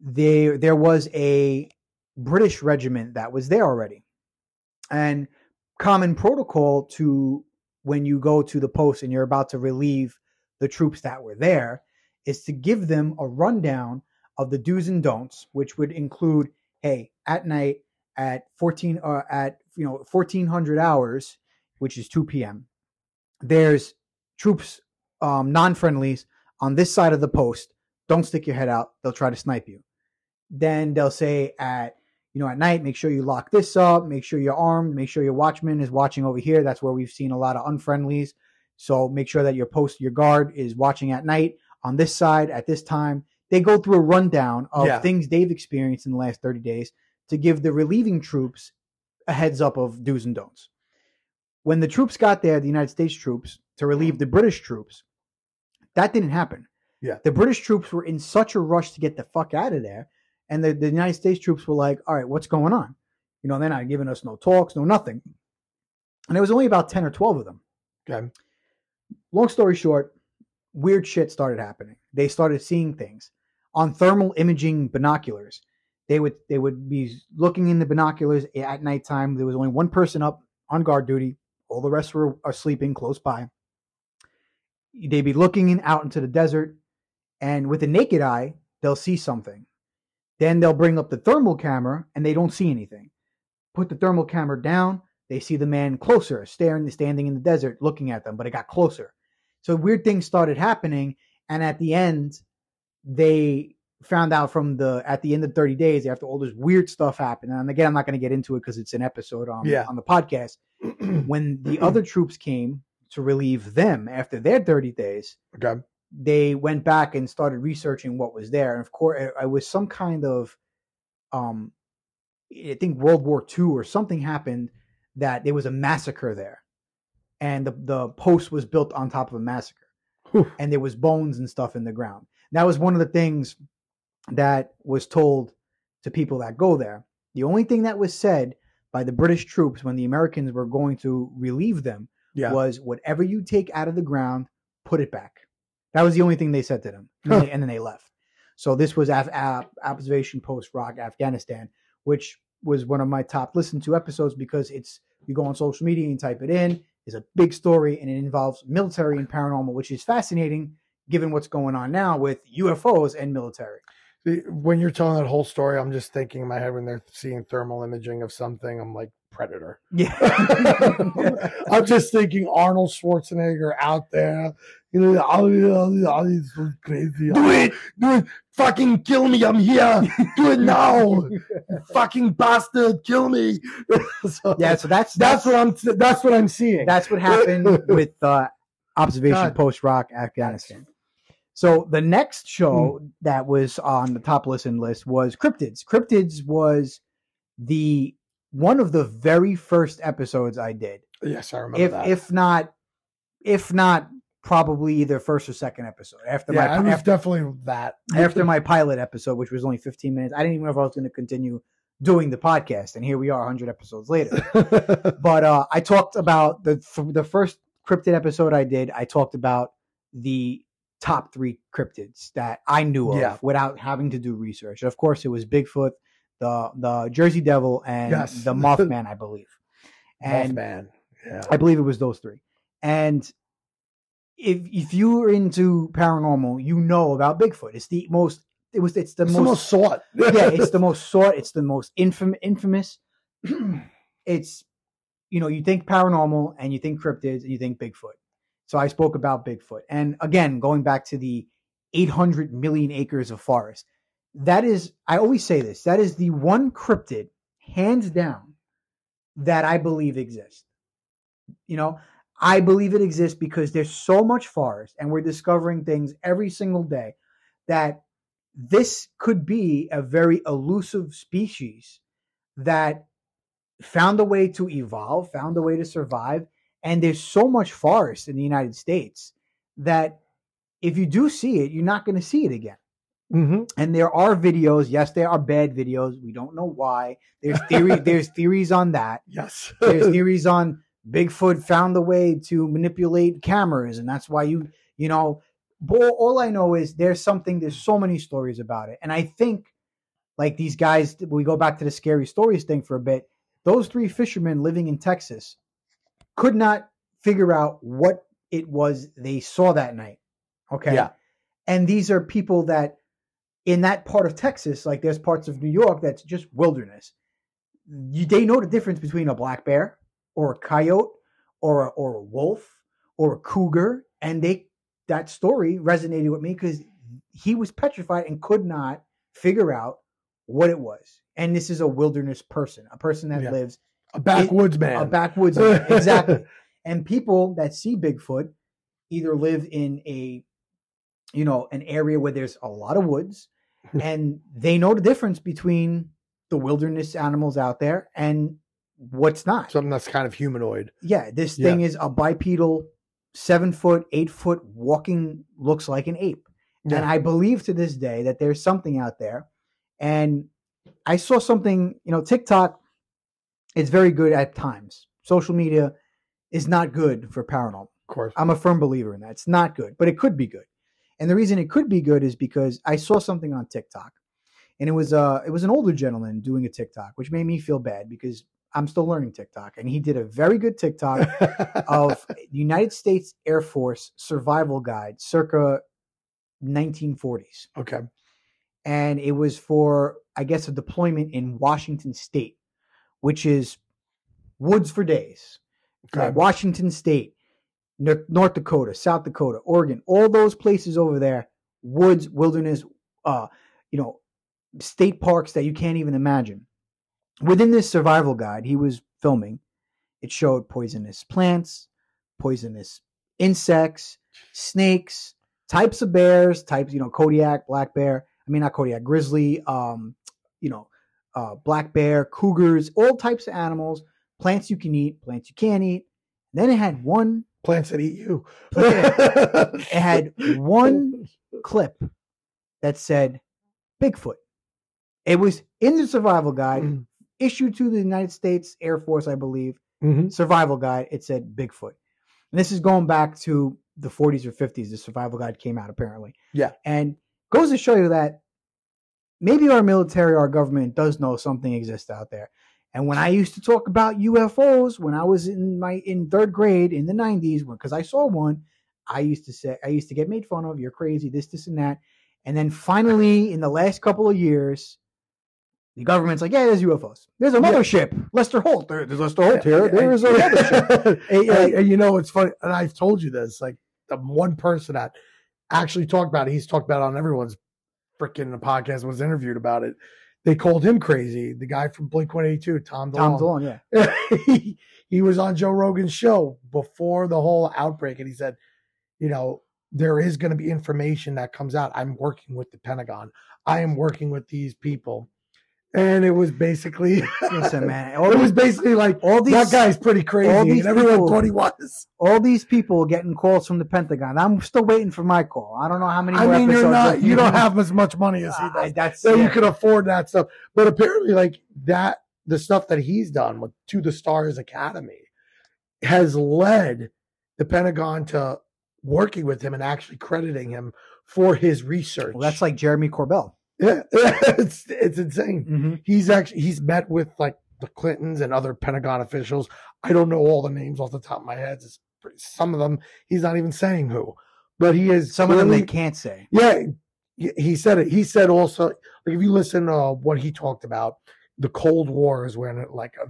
They there was a British regiment that was there already, and common protocol to when you go to the post and you're about to relieve the troops that were there is to give them a rundown of the do's and don'ts, which would include, hey, at night at 14 uh, at you know 1400 hours, which is 2 p.m. There's troops, um, non-friendlies on this side of the post. Don't stick your head out; they'll try to snipe you. Then they'll say at you know at night, make sure you lock this up, make sure you're armed, make sure your watchman is watching over here. That's where we've seen a lot of unfriendlies. So make sure that your post, your guard is watching at night on this side at this time. They go through a rundown of Yeah. things they've experienced in the last 30 days to give the relieving troops a heads up of do's and don'ts. When the troops got there, the United States troops, to relieve the British troops, that didn't happen. Yeah. The British troops were in such a rush to get the fuck out of there. And the, the United States troops were like, all right, what's going on? You know, they're not giving us no talks, no nothing. And there was only about 10 or 12 of them Okay. long story short, weird shit started happening. They started seeing things on thermal imaging binoculars. They would they would be looking in the binoculars at nighttime. There was only one person up on guard duty. All the rest were are sleeping close by. They'd be looking in, out into the desert, and with the naked eye, they'll see something. Then they'll bring up the thermal camera, and they don't see anything. Put the thermal camera down, they see the man closer, staring, standing in the desert, looking at them, but it got closer. So weird things started happening, and at the end, they found out from the at the end of 30 days after all this weird stuff happened. And again, I'm not going to get into it because it's an episode on Yeah. on the podcast. (clears throat) when the other troops came to relieve them after their 30 days, okay. they went back and started researching what was there. And of course, it, it was some kind of, um, I think World War II or something happened that there was a massacre there, and the the post was built on top of a massacre, Whew. and there was bones and stuff in the ground. That was one of the things that was told to people that go there. The only thing that was said by the British troops when the Americans were going to relieve them Yeah. was whatever you take out of the ground, put it back. That was the only thing they said to them, and, Huh. they- and then they left. So this was Af- Af- observation post rock Afghanistan, which was one of my top listened to episodes because it's you go on social media and type it in. It's a big story and it involves military and paranormal, which is fascinating given what's going on now with UFOs and military. When you're telling that whole story, I'm just thinking in my head when they're seeing thermal imaging of something. I'm like Predator. (laughs) Yeah. (laughs) I'm just thinking Arnold Schwarzenegger out there. You know, all these, all all these so crazy. Do it. Do it. Fucking kill me. I'm here. Do it now. (laughs) fucking bastard. Kill me. so, yeah. So that's that's what I'm. That's what I'm seeing. That's what happened with uh, observation post rock Afghanistan. So the next show Hmm. that was on the top listen list was Cryptids. Cryptids was the one of the very first episodes I did. yes, I remember If that. if not if not probably either first or second episode after yeah, I my was after, definitely that. after (laughs) my pilot episode which was only 15 minutes. I didn't even know if I was going to continue doing the podcast and here we are 100 episodes later. (laughs) but uh, I talked about the the first cryptid episode I did. I talked about the top three cryptids that I knew of Yeah. without having to do research. Of course, it was Bigfoot, the the Jersey Devil, and Yes. the (laughs) Mothman, I believe. And Mothman. Yeah. I believe it was those three. And if if you're into paranormal, you know about Bigfoot. It's the most. It was. It's the It's most. the most sought. yeah, (laughs) it's the most sought. It's the most infam- infamous. (clears throat) it's, you know, you think paranormal and you think cryptids and you think Bigfoot. So I spoke about Bigfoot. And again, going back to the 800 million acres of forest, that is, I always say this, that is the one cryptid, hands down, that I believe exists. You know, I believe it exists because there's so much forest and we're discovering things every single day that this could be a very elusive species that found a way to evolve, found a way to survive. And there's so much forest in the United States that if you do see it, you're not going to see it again. hmm And there are videos. Yes, there are bad videos. We don't know why. There's theory. (laughs) there's theories on that. Yes. There's (laughs) theories on Bigfoot found a way to manipulate cameras, and that's why you you know. But all I know is there's something. There's so many stories about it, and I think like these guys. We go back to the scary stories thing for a bit. Those three fishermen living in Texas could not figure out what it was they saw that night. Okay. Yeah. And these are people that in that part of Texas, like there's parts of New York that's just wilderness. You, they know the difference between a black bear or a coyote or a, or a wolf or a cougar, and they that story resonated with me because he was petrified and could not figure out what it was. And this is a wilderness person, a person that Yeah. lives A backwoods man. a backwoods man, (laughs) exactly. And people that see Bigfoot either live in a you know an area where there's a lot of woods (laughs) and they know the difference between the wilderness animals out there and what's not. Something that's kind of humanoid. yeah, this Yeah. thing is a bipedal, seven foot, eight foot walking looks like an ape. And I believe to this day that there's something out there. And I saw something, you know, TikTok is very good at times. Social media is not good for paranormal. Of course. I'm a firm believer in that. It's not good, but it could be good. And the reason it could be good is because I saw something on TikTok. And it was uh it was an older gentleman doing a TikTok, which made me feel bad because I'm still learning TikTok. And he did a very good TikTok (laughs) of the United States Air Force survival guide circa 1940s. okay. And it was for, I guess, a deployment in Washington State, which is woods for days. Okay. Like Washington State, North Dakota, South Dakota, Oregon, all those places over there, woods, wilderness, uh, you know, state parks that you can't even imagine. Within this survival guide he was filming, it showed poisonous plants, poisonous insects, snakes, types of bears, types, you know, Kodiak, black bear, I mean not Kodiak, grizzly, um, you know, uh, black bear, cougars, all types of animals, plants you can eat, plants you can't eat. Then it had one Plants that eat you. (laughs) it had one clip that said Bigfoot. It was in the survival guide Mhm. issued to the United States Air Force, I believe. Mhm. Survival guide. It said Bigfoot. And this is going back to the 40s or 50s. The survival guide came out apparently. Yeah. And goes to show you that maybe our military, our government does know something exists out there. And when I used to talk about UFOs when I was in my in third grade in the 90s, because I saw one, I used to say I used to get made fun of. You're crazy, this, this, and that. And then finally, in the last couple of years, The government's like, yeah, there's UFOs. There's a Yeah. mothership, Lester Holt. There- There's Lester Holt here. There is a mothership. (laughs) and, yeah. and you know, it's funny, and I've told you this. Like the one person that actually talked about it, he's talked about it on everyone's freaking podcast was interviewed about it. They called him crazy. The guy from Blink One Eighty Two, Tom Tom DeLonge. DeLonge, yeah. (laughs) he, he was on Joe Rogan's show before the whole outbreak, and he said, you know, there is going to be information that comes out. I'm working with the Pentagon. I am working with these people, and it was basically, (laughs) Listen, man. All it was basically like all these that guy's pretty crazy, all these and everyone people- thought he was. all these people getting calls from the Pentagon. I'm still waiting for my call. I don't know how many I mean, you're not, you don't have as much money as he does, that's so yeah. you can afford that stuff. But apparently, like that, the stuff that he's done with To the Stars Academy has led the Pentagon to working with him and actually crediting him for his research. Well, that's like Jeremy Corbell. Yeah, (laughs) it's it's insane. Mm-hmm. He's actually he's met with like the Clintons and other Pentagon officials. I don't know all the names off the top of my head. It's pretty, some of them he's not even saying who, but he is Some of them they can't say. yeah, he- he said it. He said also, like if you listen to what he talked about, the Cold War is when it like uh,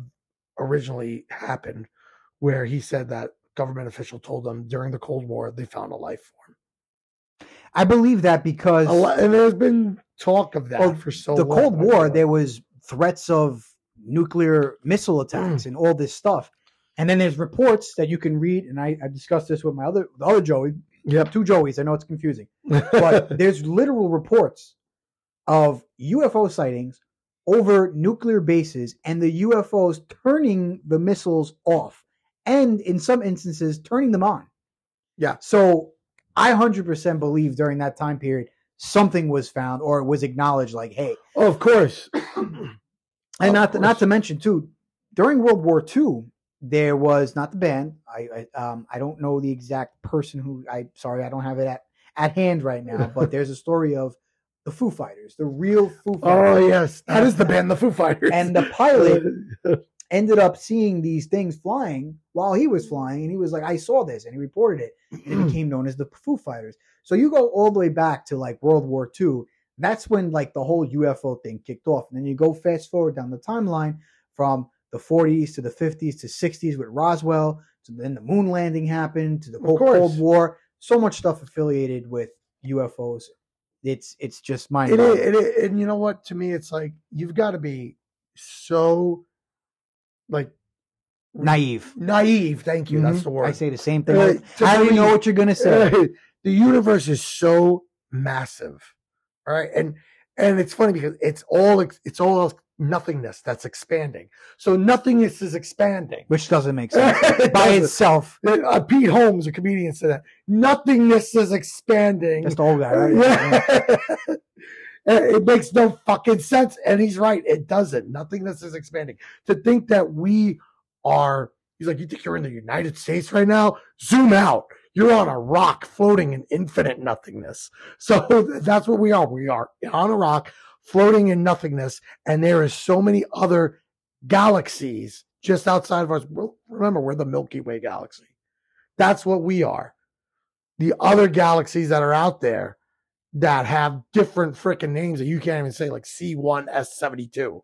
originally happened, where he said that government official told them during the Cold War they found a life form, I believe that because a lot, and there's been talk of that Well, for so the long. Cold War, there was threats of nuclear missile Mm. attacks and all this stuff. And then there's reports that you can read, and I, I discussed this with my other the other Joey, yep, two Joeys. I know it's confusing, (laughs) but there's literal reports of UFO sightings over nuclear bases and the UFOs turning the missiles off, and in some instances turning them on. Yeah. So I 100% believe during that time period something was found or it was acknowledged, like, hey, Oh, of course, (clears throat) and Of not to, not to mention too, during World War II, there was not the band. I, I um I don't know the exact person who I sorry I don't have it at at hand right now, but (laughs) there's a story of the Foo Fighters, the real Foo Oh Fighters, yes, that is the band, the Foo Fighters, and the pilot (laughs) ended up seeing these things flying while he was mm. flying, and he was like, "I saw this," and he reported it, and it (clears throat) became known as the Foo Fighters. So you go all the way back to like World War II. That's when like the whole UFO thing kicked off, and then you go fast forward down the timeline from the 40s to the 50s to 60s with Roswell. So then the moon landing happened to the Cold. Cold War. So much stuff affiliated with UFOs. It's it's just mind it it is, and you know what? To me, it's like you've got to be so like naive. naive. Thank you. That's Mhm. the word. I say the same thing. Uh, I already know what you're gonna say. the universe is so massive, all right, and and it's funny because it's all it's all nothingness that's expanding. So nothingness is expanding which doesn't make sense (laughs) by itself. Uh, Pete Holmes, a comedian, said that nothingness is expanding. Just the old guy, right? Yeah. (laughs) Eh, it makes no fucking sense. And he's right. It doesn't. Nothingness is expanding. To think that we are, he's like, you think you're in the United States right now? Zoom out. You're on a rock floating in infinite nothingness. (laughs) So (laughs) that's what we are. We are on a rock floating in nothingness. And there is so many other galaxies just outside of us. Remember, we're the Milky Way galaxy. That's what we are. The other galaxies that are out there that have different freaking names that you can't even say, like C1S72,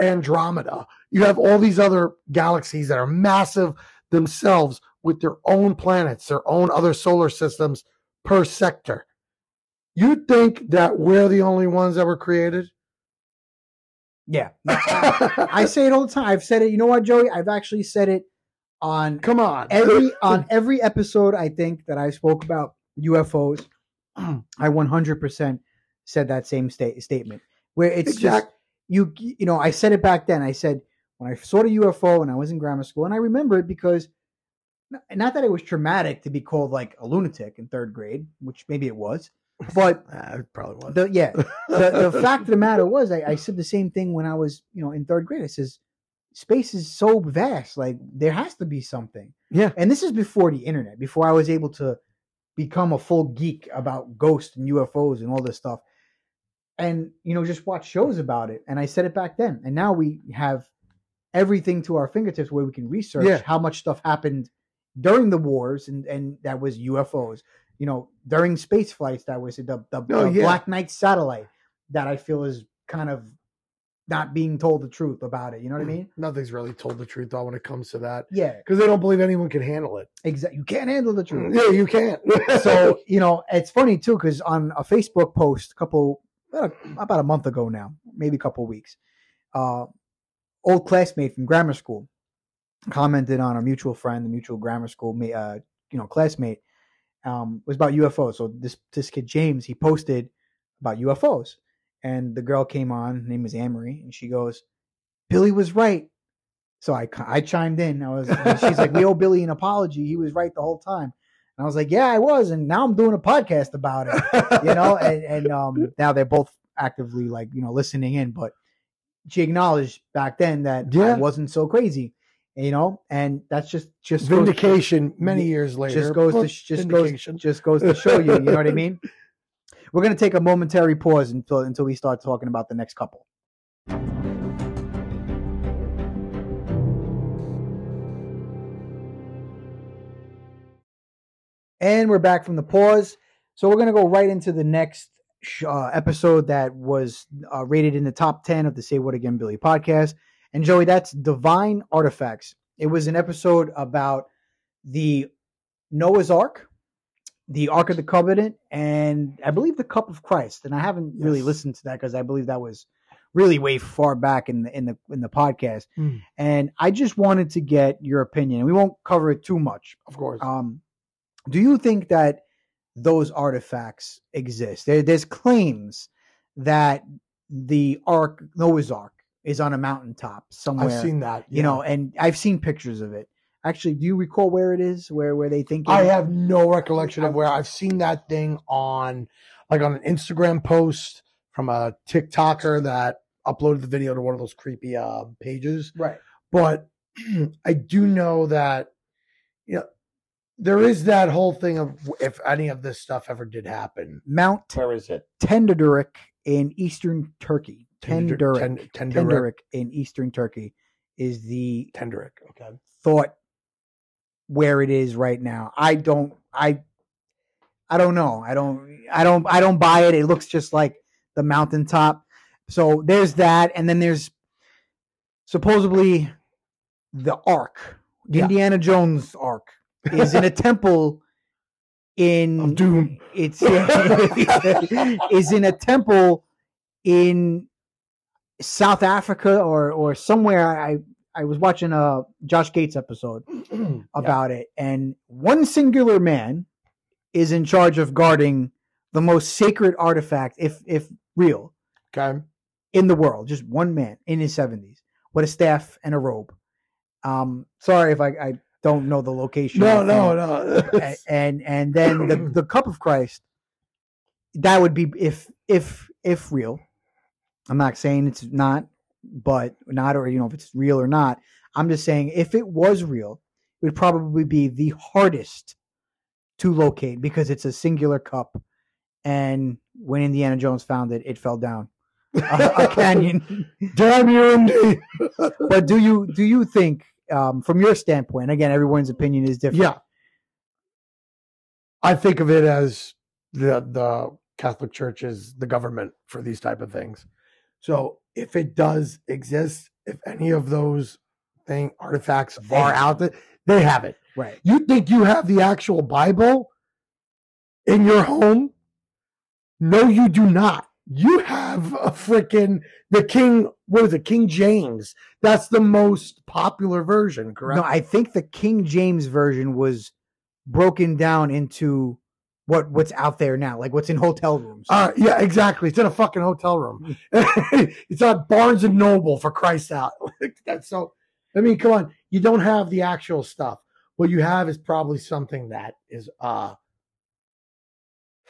Andromeda. You have all these other galaxies that are massive themselves with their own planets, their own other solar systems per sector. You think that we're the only ones that were created? Yeah. I say it all the time. I've said it. You know what, Joey? I've actually said it on Come on. every on every episode. I think that I spoke about UFOs. I 100% said that same sta- statement where it's just you. You know, I said it back then. I said when I saw the UFO when I was in grammar school, and I remember it because not that it was traumatic to be called like a lunatic in third grade, which maybe it was, (laughs) but Ah, it probably was. the yeah the, the (laughs) fact of the matter was I, I said the same thing when I was you know in third grade. I says space is so vast, like there has to be something. Yeah. And this is before the internet, before I was able to become a full geek about ghosts and UFOs and all this stuff. And you know, just watch shows about it. And I said it back then. And now we have everything to our fingertips where we can research Yeah. how much stuff happened during the wars and, and that was UFOs. You know, during space flights, that was the, the, Oh, the yeah. Black Knight satellite that I feel is kind of not being told the truth about it. You know what I mean? Nothing's really told the truth though when it comes to that Yeah, because they don't believe anyone can handle it. exactly. You can't handle the truth. (laughs) Yeah, you can't. so (laughs) you know it's funny too because on a facebook post a couple about a, about a month ago now maybe a couple weeks uh old classmate from grammar school commented on a mutual friend the mutual grammar school uh you know classmate um was about ufos so this this kid james he posted about ufos and the girl came on her name was amory and she goes billy was right so i i chimed in i was she's like we owe billy an apology he was right the whole time and I was like, yeah, I was. And now I'm doing a podcast about it, you know, (laughs) and, and um, now they're both actively like, you know, listening in. But she acknowledged back then that I Yeah. wasn't so crazy, you know, and that's just, just vindication many years later. just goes to just goes just goes to show you, you know what I mean? (laughs) We're gonna take a momentary pause until until we start talking about the next couple. And we're back from the pause. So we're gonna go right into the next uh, episode that was uh, rated in the top ten of the Say What Again Billy podcast. And Joey, that's Divine Artifacts. It was an episode about the Noah's Ark, the Ark of the Covenant, and I believe the Cup of Christ. And I haven't really listened to that because I believe that was really way far back in the in the in the podcast. Mm. And I just wanted to get your opinion. We won't cover it too much. Of course. Um, do you think that those artifacts exist? There, there's claims that the Ark, Noah's Ark, is on a mountaintop somewhere. I've seen that. you know, and I've seen pictures of it. Actually, do you recall where it is? Where where they think? it I have no recollection of where I've seen that thing on, like on an Instagram post from a TikToker that uploaded the video to one of those creepy uh, pages. right. But (clears throat) I do know that, you know, there is that whole thing of if any of this stuff ever did happen, Mount where is it? Tendürek in eastern Turkey. Tender- Tendürek, Ten- Tendürek. Tendürek in eastern Turkey is the Tenderick. Okay. thought where it is right now. I don't I I don't know. I don't I don't I don't buy it. It looks just like the mountaintop. So there's that and then there's supposedly the ark. Yeah. Indiana Jones ark is in a (laughs) temple in Of doom. It's (laughs) is in a temple in South Africa or or somewhere I I was watching a Josh Gates episode (clears throat) about it, and one singular man is in charge of guarding the most sacred artifact, if if real, Okay. in the world. Just one man in his seventies with a staff and a robe. Um, sorry if I, I don't know the location. No, no, offhand. no. And and then the (clears throat) the cup of Christ. That would be if if if real. I'm not saying it's not, but not or you know if it's real or not. I'm just saying if it was real, it would probably be the hardest to locate because it's a singular cup, and when Indiana Jones found it, it fell down a, a (laughs) canyon. Damn you, Indy. (laughs) but do you do you think, um, from your standpoint, again, everyone's opinion is different. Yeah. I think of it as the the Catholic Church is the government for these type of things. So if it does exist, if any of those thing artifacts They are out there, they have it. right. You think you have the actual Bible in your home? No, you do not. You have a freaking the King. What is it? King James. That's the most popular version, correct? No, I think the King James version was broken down into what what's out there now, like what's in hotel rooms. Uh, yeah, exactly. It's in a fucking hotel room. (laughs) it's at Barnes and Noble for Christ's out. (laughs) That's so. I mean, come on. You don't have the actual stuff. What you have is probably something that is uh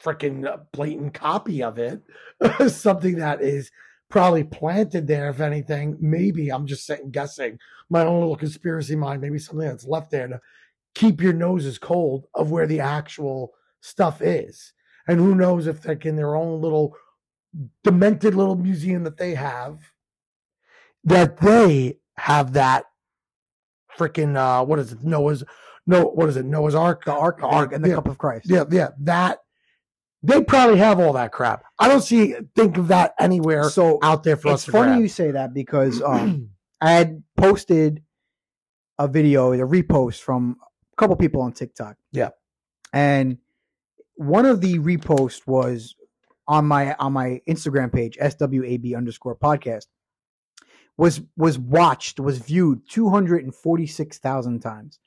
freaking blatant copy of it. (laughs) something that is probably planted there. If anything, maybe I'm just guessing my own little conspiracy mind. Maybe something that's left there to keep your noses cold of where the actual stuff is. And who knows if like in their own little demented little museum that they have, that they have that freaking uh what is it? Noah's no what is it? Noah's Ark? the Ark, the Ark and the yeah, Cup of Christ. yeah, yeah. That They probably have all that crap. I don't see think of that anywhere So out there for us it's funny grab. you say that because (clears throat) um, I had posted a video, a repost from a couple people on TikTok. Yeah. and one of the reposts was on my on my Instagram page, swab underscore podcast, was was watched, was viewed two hundred and forty six thousand times,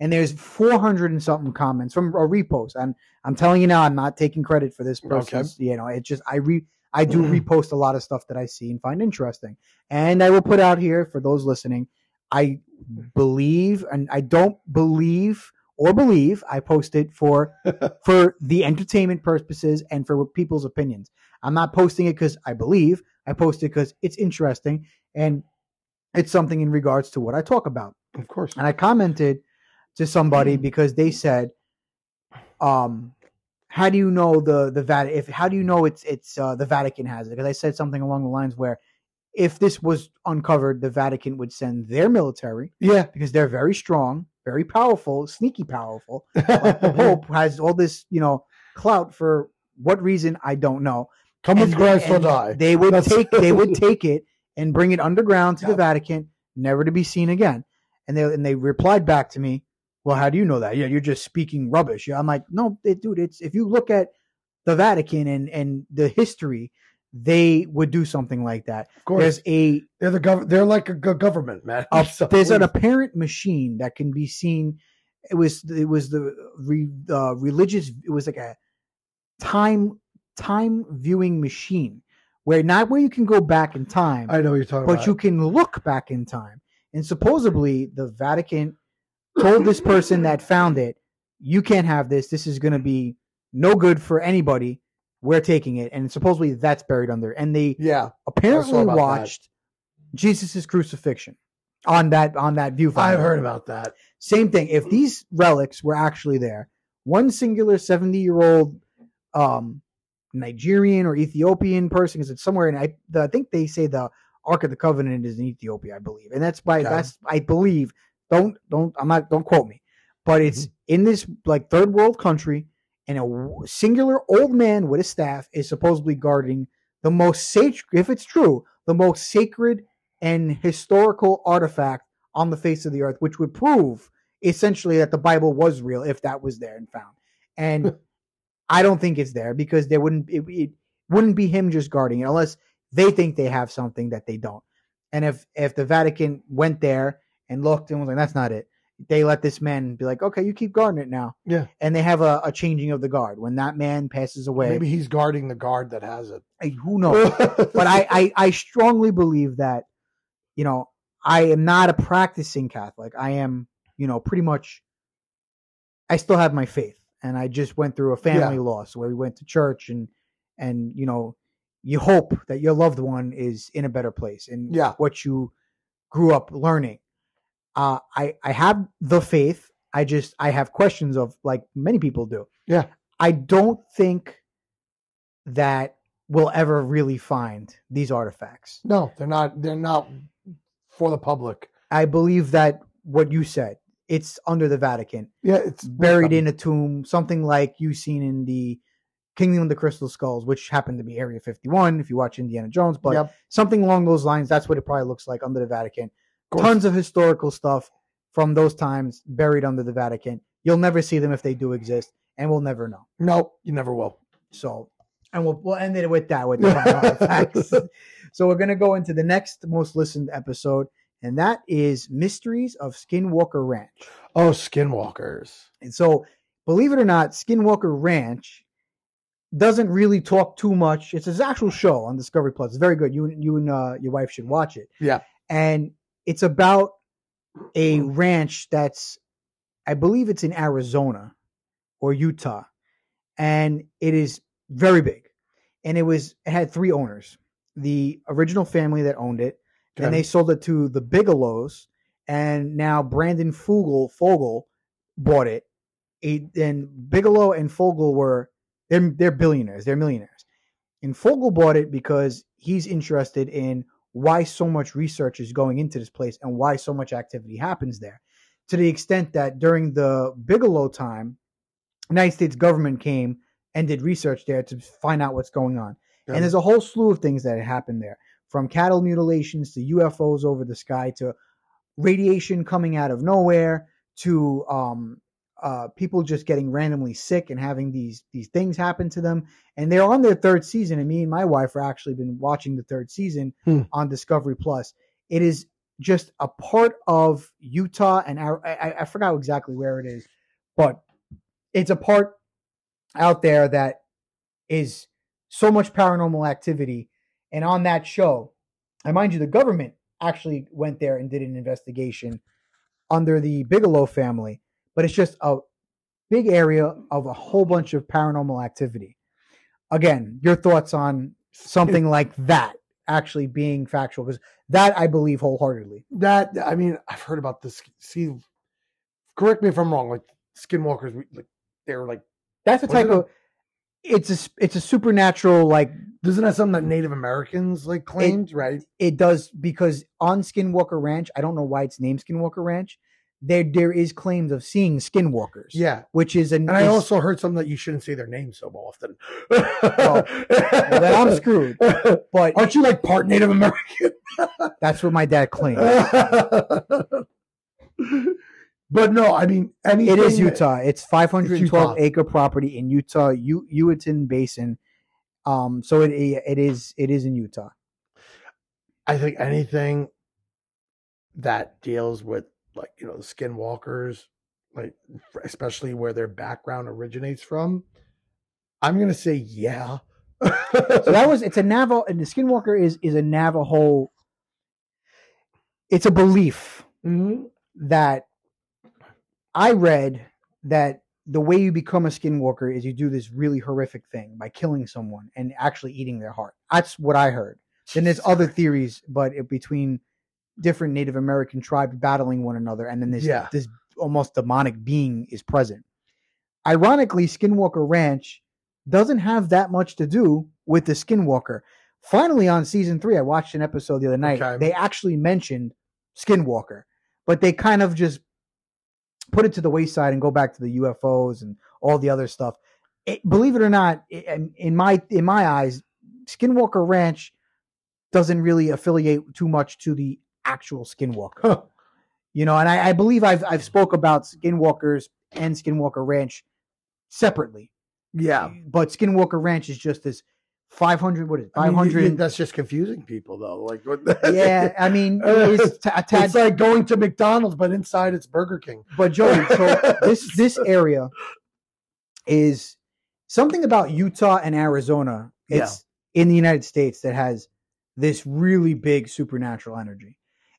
and there's four hundred and something comments from a repost. And I'm telling you now, I'm not taking credit for this person's. You know, it just I re I do mm-hmm. repost a lot of stuff that I see and find interesting, and I will put out here for those listening. I believe, and I don't believe or believe I post it for (laughs) for the entertainment purposes and for people's opinions. I'm not posting it because I believe. I post it because it's interesting and it's something in regards to what I talk about. of course. And I commented to somebody because they said, um, how do you know the the Vatican? If how do you know it's it's uh, the Vatican has it? Because I said something along the lines where, if this was uncovered, the Vatican would send their military Yeah. because they're very strong, very powerful, sneaky powerful. Like the (laughs) Pope has all this, you know, clout for what reason I don't know. Come with And- Christ or die. They would That's- take they would (laughs) take it and bring it underground to the Vatican, never to be seen again. And they and they replied back to me, "Well, how do you know that? Yeah, you're just speaking rubbish." Yeah, I'm like, "No, it, dude, it's if you look at the Vatican and and the history, they would do something like that. Of course. There's a they're the gov- they're like a government, man. a, (laughs) So there's an apparent machine that can be seen. It was it was the re, uh, religious. It was like a time time viewing machine where not where you can go back in time, I know what you're talking but about. you can look back in time. And supposedly the Vatican told this person that found it, "You can't have this. This is going to be no good for anybody. We're taking it." And supposedly that's buried under. And they yeah, apparently that. watched Jesus' crucifixion on that on that viewfinder. I've heard about that. Same thing. If these relics were actually there, one singular seventy-year-old um, Nigerian or Ethiopian person, because it's somewhere in I, the, I think they say the Ark of the Covenant is in Ethiopia, I believe, and that's by Okay. that's I believe. Don't don't I'm not don't quote me, but it's Mm-hmm. in this like third world country, and a singular old man with a staff is supposedly guarding the most sacred, if it's true, the most sacred and historical artifact on the face of the earth, which would prove essentially that the Bible was real if that was there and found. And (laughs) I don't think it's there because there wouldn't it, it wouldn't be him just guarding it unless they think they have something that they don't. And if if the Vatican went there and looked and was like, that's not it, they let this man be like, okay, you keep guarding it now. Yeah. And they have a, a changing of the guard when that man passes away. Maybe he's guarding the guard that has it. Hey, who knows? (laughs) but I, I I strongly believe that you know I am not a practicing Catholic. I am you know pretty much. I still have my faith, and I just went through a family loss where we went to church and and you know you hope that your loved one is in a better place and Yeah. what you grew up learning. Uh, I I have the faith. I just I have questions of like many people do. Yeah. I don't think that we'll ever really find these artifacts. no, they're not. They're not for the public. I believe that what you said, it's under the Vatican, Yeah, it's buried in a tomb, something like you've seen in the Kingdom of the Crystal Skulls, which happened to be Area 51 if you watch Indiana Jones, but Yep. something along those lines. That's what it probably looks like under the Vatican. Course. Tons of historical stuff from those times buried under the Vatican. You'll never see them if they do exist, and we'll never know. No, you never will. So, and we'll we'll end it with that with the artifacts. (laughs) So we're gonna go into the next most listened episode, and that is Mysteries of Skinwalker Ranch. Oh, skinwalkers. And so, believe it or not, Skinwalker Ranch doesn't really talk too much. It's his actual show on Discovery Plus. It's very good. You and you and uh, your wife should watch it. Yeah. and it's about a ranch that's, I believe it's in Arizona or Utah, and it is very big. And it was it had three owners. The original family that owned it, Okay. and they sold it to the Bigelows, and now Brandon Fugal Fugal bought it. And Bigelow and Fugal were they're they're billionaires, they're millionaires. And Fugal bought it because he's interested in why so much research is going into this place and why so much activity happens there. To the extent that during the Bigelow time, United States government came and did research there to find out what's going on. Yeah. And there's a whole slew of things that happened there, from cattle mutilations to UFOs over the sky to radiation coming out of nowhere to um, uh, people just getting randomly sick and having these these things happen to them. And they're on their third season, and me and my wife are actually been watching the third season Hmm. on Discovery Plus. It is just a part of Utah, and I, I, I forgot exactly where it is, but it's a part out there that is so much paranormal activity. And on that show, and mind you, the government actually went there and did an investigation under the Bigelow family, but it's just a big area of a whole bunch of paranormal activity. Again, your thoughts on something like that actually being factual? Because that I believe wholeheartedly. that I mean, I've heard about this. See, correct me if I'm wrong. Like skinwalkers, like they're like, That's a it type of it's a it's a supernatural like isn't that something that Native Americans like claimed? right? it does because on Skinwalker Ranch, I don't know why it's named Skinwalker Ranch. There there is claims of seeing skinwalkers. Yeah. which is an And I also heard something that you shouldn't say their name so often. well, then I'm screwed. But Aren't you like part Native American? (laughs) that's what my dad claimed. (laughs) but no, I mean, anything It is Utah. It's 512 Utah. acre property in Utah, U- Uinta Basin. Um, so it it is it is in Utah. I think anything that deals with like you know the skinwalkers, like especially where their background originates from, I'm gonna say yeah. So that was (laughs) it's a Navajo and the Skinwalker is is a Navajo. It's a belief Mhm. that I read that the way you become a skinwalker is you do this really horrific thing by killing someone and actually eating their heart. That's what I heard. Then there's other theories, but it, between different Native American tribes battling one another, and then this Yeah. this almost demonic being is present. Ironically, Skinwalker Ranch doesn't have that much to do with the Skinwalker. Finally, on season three, I watched an episode the other night. Okay. They actually mentioned Skinwalker, but they kind of just put it to the wayside and go back to the UFOs and all the other stuff. It, believe it or not, in my in my eyes, Skinwalker Ranch doesn't really affiliate too much to the actual Skinwalker. You know, and I, I believe I've I've mm-hmm. spoke about Skinwalkers and Skinwalker Ranch separately. Yeah. Eh, but Skinwalker Ranch is just this 500 what is it? I mean, 500 that's just confusing people though. Like what Yeah, (laughs) I mean it (laughs) is t- a tad it's like going to McDonald's, but inside it's Burger King. But Joey, so (laughs) this this area is something about Utah and Arizona. It's in the United States that has this really big supernatural energy,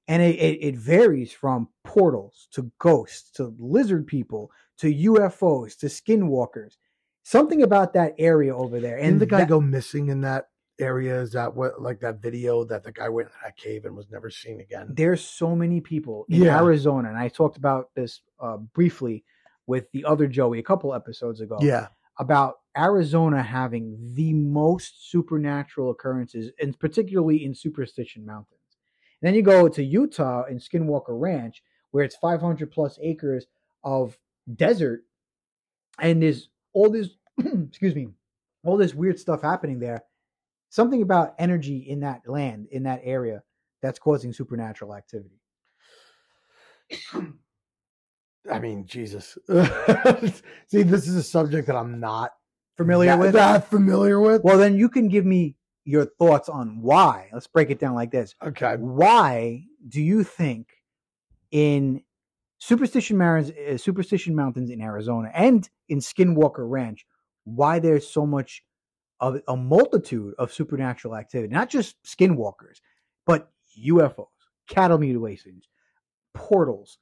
and it, it, it varies from portals to ghosts to lizard people to UFOs to skinwalkers. Something about that area over there, And and the guy that- go missing in that area? Is that what like that video that the guy went in that cave and was never seen again? there's so many people in Yeah. Arizona, and I talked about this uh, briefly with the other Joey a couple episodes ago. Yeah. about Arizona having the most supernatural occurrences, and particularly in Superstition Mountains. And then you go to Utah and Skinwalker Ranch, where it's 500 plus acres of desert, and there's all this, (clears throat) excuse me, all this weird stuff happening there. Something about energy in that land, in that area, that's causing supernatural activity. (clears throat) I mean, Jesus. (laughs) See, this is a subject that I'm not Familiar that, with? that familiar with. Well, then you can give me your thoughts on why. Let's break it down like this. Okay. why do you think in Superstition Mountains, uh, Superstition Mountains in Arizona and in Skinwalker Ranch, why there's so much of a multitude of supernatural activity, not just skinwalkers, but UFOs, cattle mutilations, portals,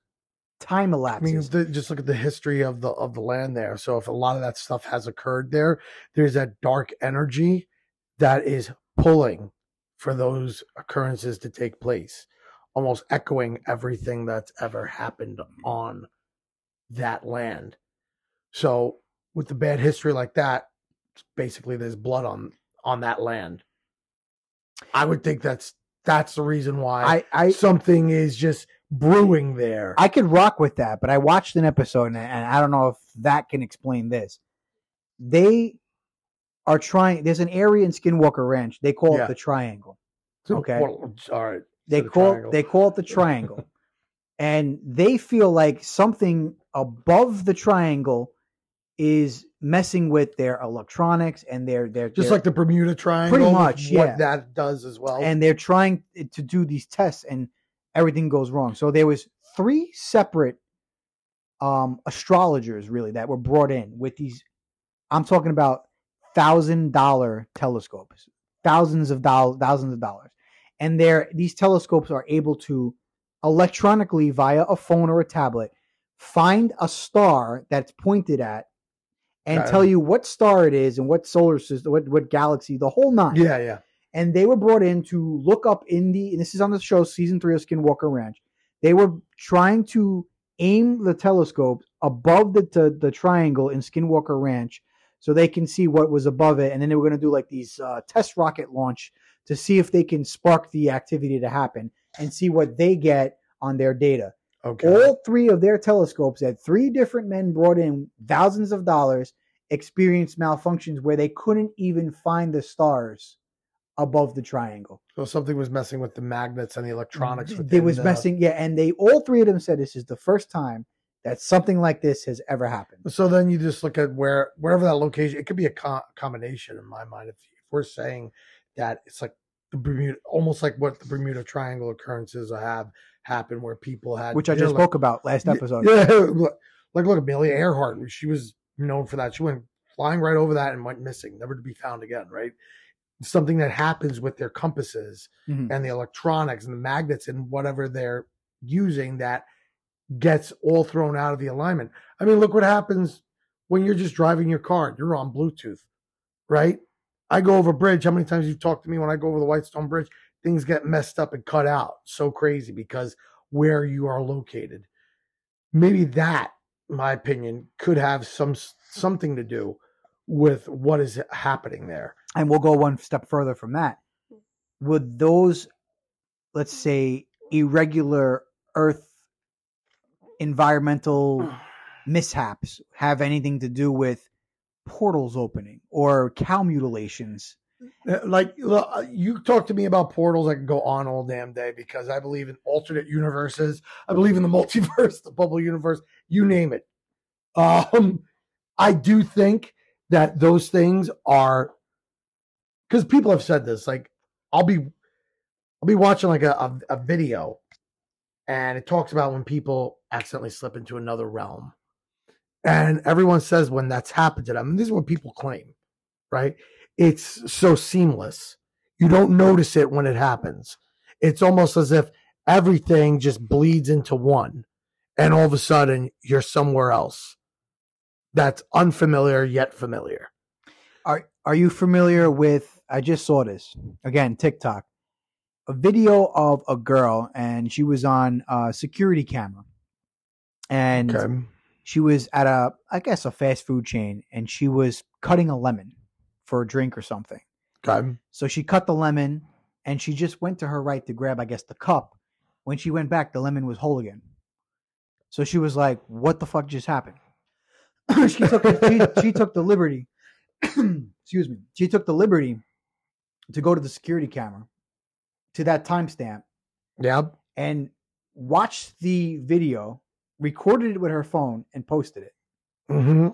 time I mean, the, just look at the history of the of the land there. So if a lot of that stuff has occurred there, there's that dark energy that is pulling for those occurrences to take place, almost echoing everything that's ever happened on that land. So with the bad history like that, basically there's blood on on that land. I would think that's that's the reason why I, I, something is just brewing there. I could rock with that, but I watched an episode and, and I don't know if that can explain this. They are trying. There's an area in Skinwalker Ranch. They call Yeah. it the Triangle. Okay. well, all right. They the call triangle. they call it the Triangle, (laughs) and they feel like something above the Triangle is messing with their electronics and their their Just their- like the Bermuda Triangle. Pretty much, What yeah. that does as well. and they're trying to do these tests and everything goes wrong so there was three separate um astrologers really that were brought in with these i'm talking about thousand dollar telescopes thousands of dollars thousands of dollars. And they're these telescopes are able to electronically via a phone or a tablet find a star that's pointed at and tell you what star it is and what solar system what, what galaxy the whole nine. Yeah, yeah. and they were brought in to look up in the and this is on the show season three of skinwalker ranch. They were trying to aim the telescope above the the, the triangle in skinwalker ranch so they can see what was above it and then they were going to do like these uh, test rocket launch to see if they can spark the activity to happen and see what they get on their data Okay. all three of their telescopes that three different men brought in thousands of dollars experienced malfunctions where they couldn't even find the stars above the triangle. so something was messing with the magnets and the electronics. They was the- messing, yeah, and they all three of them said this is the first time that something like this has ever happened. So then you just look at where wherever that location. It could be a co- combination in my mind. If, if we're saying that it's like the Bermuda, almost like what the Bermuda Triangle occurrences have happened, where people had Which I just like- spoke about last episode. Yeah, (laughs) look- like look, at Amelia Earhart, she was known for that. She went flying right over that and went missing, never to be found again. Right, something that happens with their compasses Mhm. and the electronics and the magnets and whatever they're using that gets all thrown out of the alignment. I mean, look what happens when you're just driving your car. You're on Bluetooth, right? I go over bridge. How many times you've talked to me when I go over the Whitestone Bridge? Things get messed up and cut out. So crazy because where you are located. Maybe that, my opinion, could have some something to do with what is happening there. and we'll go one step further from that. Would those, let's say, irregular Earth environmental (sighs) mishaps have anything to do with portals opening or cow mutilations? Uh, Like look, uh, you talk to me about portals, I can go on all damn day because I believe in alternate universes. I believe in the (laughs) multiverse, the bubble universe, you name it. Um, I do think that those things are because people have said this. Like, I'll be, I'll be watching like a, a, a video, and it talks about when people accidentally slip into another realm, and everyone says when that's happened to them. And this is what people claim, right? It's so seamless. You don't notice it when it happens. It's almost as if everything just bleeds into one, and all of a sudden you're somewhere else. That's unfamiliar yet familiar. Are Are you familiar with? I just saw this again, TikTok, a video of a girl, and she was on a security camera, and Okay. she was at a, I guess, a fast food chain, and she was cutting a lemon for a drink or something. Okay. So she cut the lemon, and she just went to her right to grab, I guess, the cup. When she went back, the lemon was whole again. So she was like, "What the fuck just happened?" (clears throat) she took she, she took the liberty. (clears throat) excuse me. She took the liberty to go to the security camera to that timestamp Yeah. and watched the video, recorded it with her phone, and posted it. hmm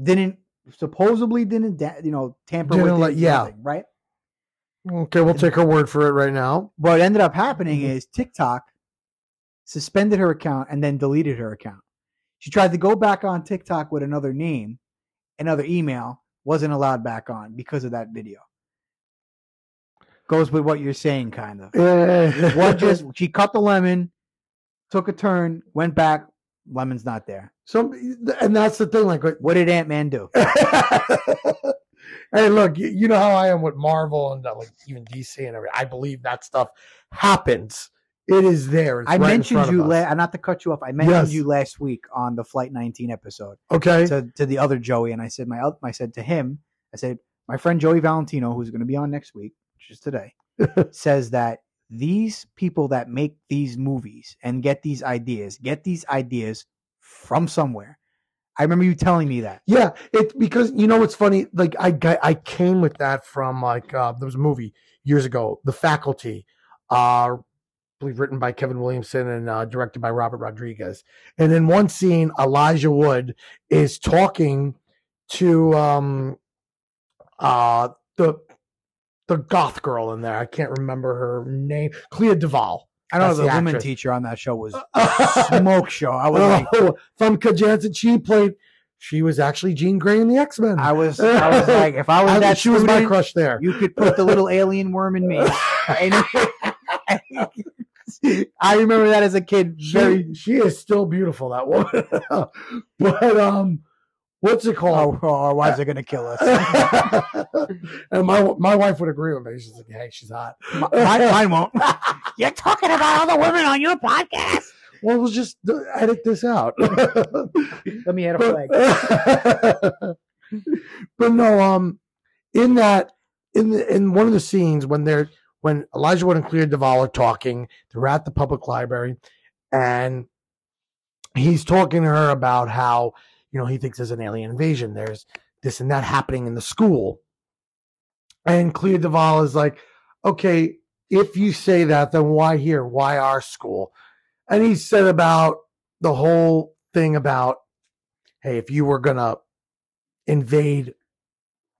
Didn't supposedly didn't da- you know tamper Didn't with let- it, yeah. right? Okay, we'll take her word for it right now. What ended up happening Mhm. is TikTok suspended her account and then deleted her account. She tried to go back on TikTok with another name, another email, wasn't allowed back on because of that video. Goes with what you're saying, kind of. Yeah. What (laughs) just she cut the lemon, took a turn, went back, lemon's not there. some, and that's the thing. Like, What did Ant Man do? (laughs) hey, look, you, you know how I am with Marvel and uh, like even DC and everything. I believe that stuff happens. It is there. It's I right mentioned you us. last not to cut you off. I mentioned Yes. you last week on the Flight 19 episode. Okay. to, to the other Joey, and I said my I said to him, I said my friend Joey Valentino, who's going to be on next week, which is today, (laughs) says that these people that make these movies and get these ideas get these ideas from somewhere. I remember you telling me that. Yeah, it because you know what's funny. Like I got, I came with that from like uh, there was a movie years ago, The Faculty, uh, I believe written by Kevin Williamson and uh, directed by Robert Rodriguez. And in one scene, Elijah Wood is talking to um, uh, the the goth girl in there. I can't remember her name. Clea DuVall. I don't know That's the, the woman actress. teacher on that show was a (laughs) smoke show. I was like, oh, Famke She played. She was actually Jean Grey in the X Men. I was, I was like, if I was (laughs) that she was my crush there. you could put the little alien worm in me. (laughs) I remember that as a kid. Very. she, she is still beautiful, that woman. but um, what's it Oh, called? oh, our wives are gonna kill us. (laughs) and my my wife would agree with me. She's like, "Hey, she's hot." Mine, mine won't. (laughs) You're talking about all the women on your podcast. Well, we'll just edit this out. (laughs) Let me add a flag. but, no, um, in that, in the, in one of the scenes when they're when Elijah Wood and Clea DuVall are talking, they're at the public library, and he's talking to her about how you know he thinks there's an alien invasion. There's this and that happening in the school, and Clea DuVall is like, okay, if you say that, then why here? Why our school? And he said about the whole thing about, hey, if you were gonna invade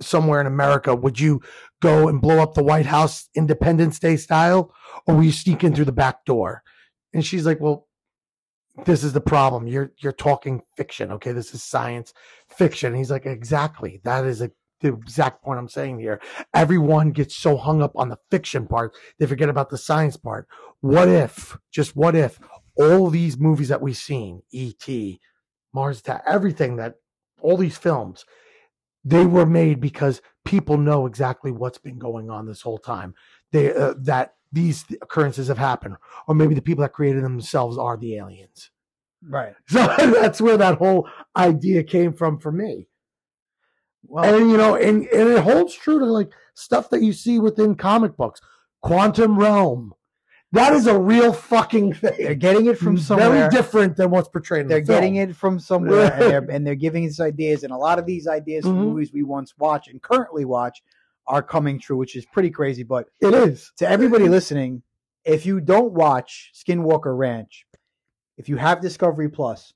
somewhere in America, would you go and blow up the White House Independence Day style, or will you sneak in through the back door? And she's like, well, this is the problem. You're you're talking fiction, okay? This is science fiction. And he's like, exactly. That is a, the exact point I'm saying here. Everyone gets so hung up on the fiction part, they forget about the science part. What if, just what if, all these movies that we've seen, E.T., Mars Attack, everything that, all these films, they were made because people know exactly what's been going on this whole time. They uh, that these occurrences have happened, or maybe the people that created them themselves are the aliens. Right. (laughs) So that's where that whole idea came from for me. Well, And you know, and, and it holds true to like stuff that you see within comic books. Quantum realm. That is a real fucking thing. they're getting it from somewhere. Very different than what's portrayed in They're the getting it from somewhere, and they're, (laughs) and they're giving us ideas. And a lot of these ideas from Mhm. movies we once watched and currently watch are coming true, which is pretty crazy. But It is. to everybody listening, if you don't watch Skinwalker Ranch, if you have Discovery Plus,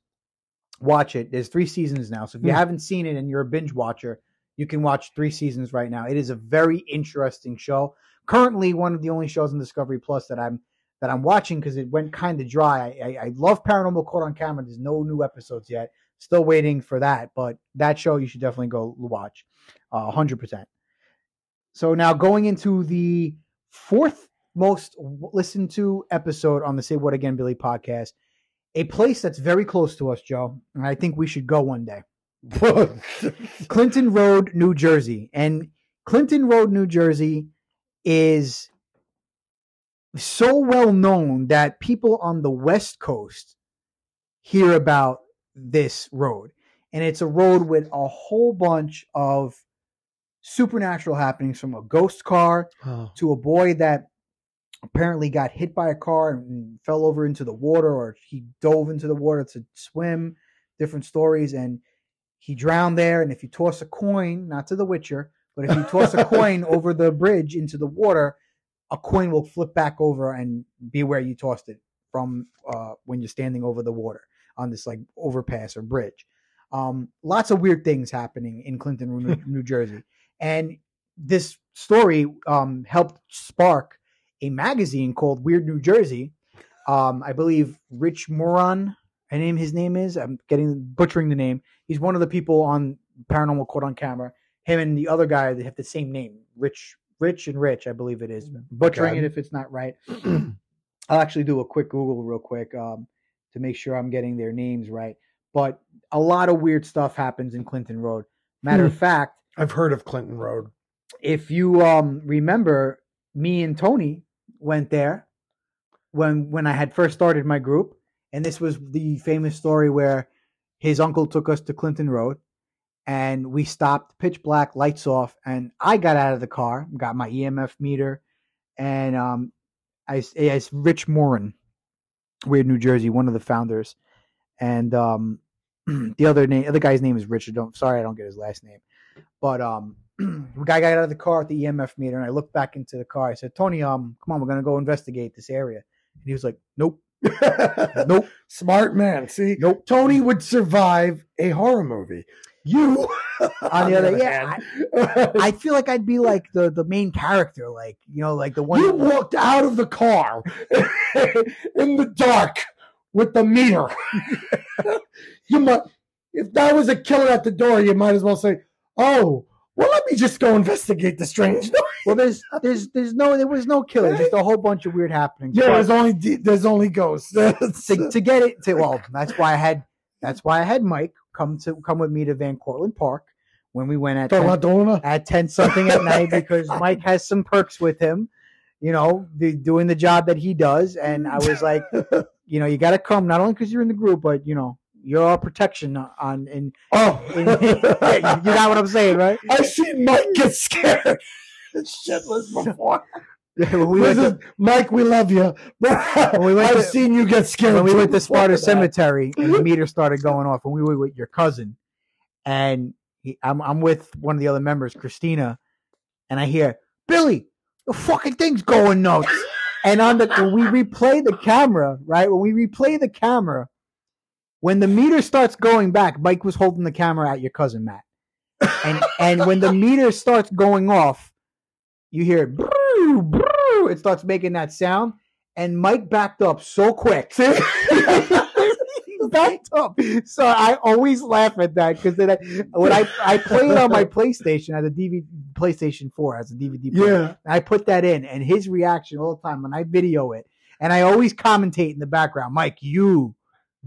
watch it. There's three seasons now. So if you Hmm. haven't seen it and you're a binge watcher, you can watch three seasons right now. It is a very interesting show. Currently, one of the only shows on Discovery Plus that I'm that I'm watching because it went kind of dry. I, I, I love Paranormal Caught on Camera. There's no new episodes yet. Still waiting for that, but that show you should definitely go watch, uh, hundred percent. So now going into the fourth most listened to episode on the Say What Again Billy podcast, a place that's very close to us, Joe, and I think we should go one day. (laughs) Clinton Road, New Jersey. And Clinton Road, New Jersey is so well known that people on the West Coast hear about this road. And it's a road with a whole bunch of supernatural happenings from a ghost car Oh. to a boy that apparently got hit by a car and fell over into the water or he dove into the water to swim. Different stories. And he drowned there. And if you toss a coin not to the witcher but if you toss a coin (laughs) over the bridge into the water a coin will flip back over and be where you tossed it from uh, when you're standing over the water on this like overpass or bridge. Um, lots of weird things happening in clinton new, (laughs) new jersey and this story um, helped spark a magazine called Weird New Jersey. Um, I believe Rich Moran, I name his name is. I'm getting butchering the name. He's one of the people on Paranormal Caught on Camera. Him and the other guy they have the same name, Rich, Rich and Rich, I believe it is. Butchering Okay. it if it's not right. (clears throat) I'll actually do a quick Google real quick um, to make sure I'm getting their names right. But a lot of weird stuff happens in Clinton Road. Matter of (laughs) fact, I've heard of Clinton Road. if you um remember me and Tony went there when when I had first started my group and this was the famous story where his uncle took us to Clinton Road and we stopped pitch black lights off and I got out of the car got my EMF meter and um I as Rich Morin Weird New Jersey one of the founders and um (clears throat) the other name, other guy's name is Richard. Don't sorry, I don't get his last name. But um, the (clears throat) guy got out of the car at the EMF meter, and I looked back into the car. I said, "Tony, um, come on, we're gonna go investigate this area." And he was like, "Nope, (laughs) nope, Smart man. See, nope." Tony would survive a horror movie. You, (laughs) On the other, yeah, hand, I feel like I'd be like the the main character, like you know, like the one. you walked out of the car (laughs) in the dark with the meter. you might, if that was a killer at the door, you might as well say, "Oh, well, let me just go investigate the strange noise." well, there's there's there's no there was no killer, just a whole bunch of weird happenings. Yeah, But- there's only there's only ghosts. (laughs) to, to get it to well that's why i had that's why i had mike come to come with me to van cortlandt park when we went at 10, at 10 something at night (laughs) because mike has some perks with him you know the, doing the job that he does and i was like (laughs) you know you got to come not only because you're in the group but you know you're our protection on in, Oh, in you got what i'm saying right I seen Mike get scared shitless before. we Listen, to, Mike, we love you. (laughs) We I've to- seen you get scared. when we went to Sparta. Cemetery and the (laughs) meter started going off, and we were with your cousin, and he, I'm I'm with one of the other members, Christina, and I hear Billy, the fucking thing's going nuts. And on the when we replay the camera, right? When we replay the camera, when the meter starts going back, Mike was holding the camera at your cousin Matt, and and when the meter starts going off, you hear brrr, brrr, it starts making that sound, and Mike backed up so quick. (laughs) Backed up. So I always laugh at that because then I, when I I play it on my (laughs) PlayStation as a DVD PlayStation 4 as a DVD player, yeah. I put that in, and his reaction all the time when I video it, and I always commentate in the background, Mike, you,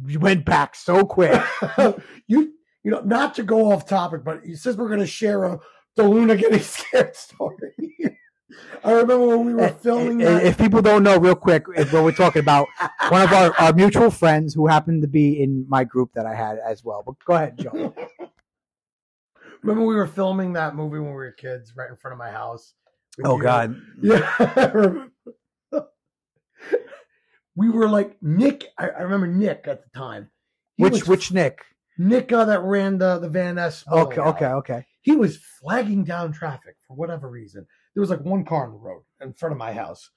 you went back so quick. (laughs) you you know, not to go off topic, but he says we're going to share a the Luna getting (laughs) scared story. I remember when we were eh, eh, filming And that. If people don't know, real quick, what we're talking about. One of our, our mutual friends who happened to be in my group that I had as well. But go ahead, Joe. (laughs) remember we were filming that movie when we were kids, right in front of my house. Oh you? God, Yeah. We were like Nick. I, I remember Nick at the time. He which was which Nick? Nick uh, that ran the the Van Ness. Okay, okay, okay. He was flagging down traffic for whatever reason. There was like one car on the road in front of my house.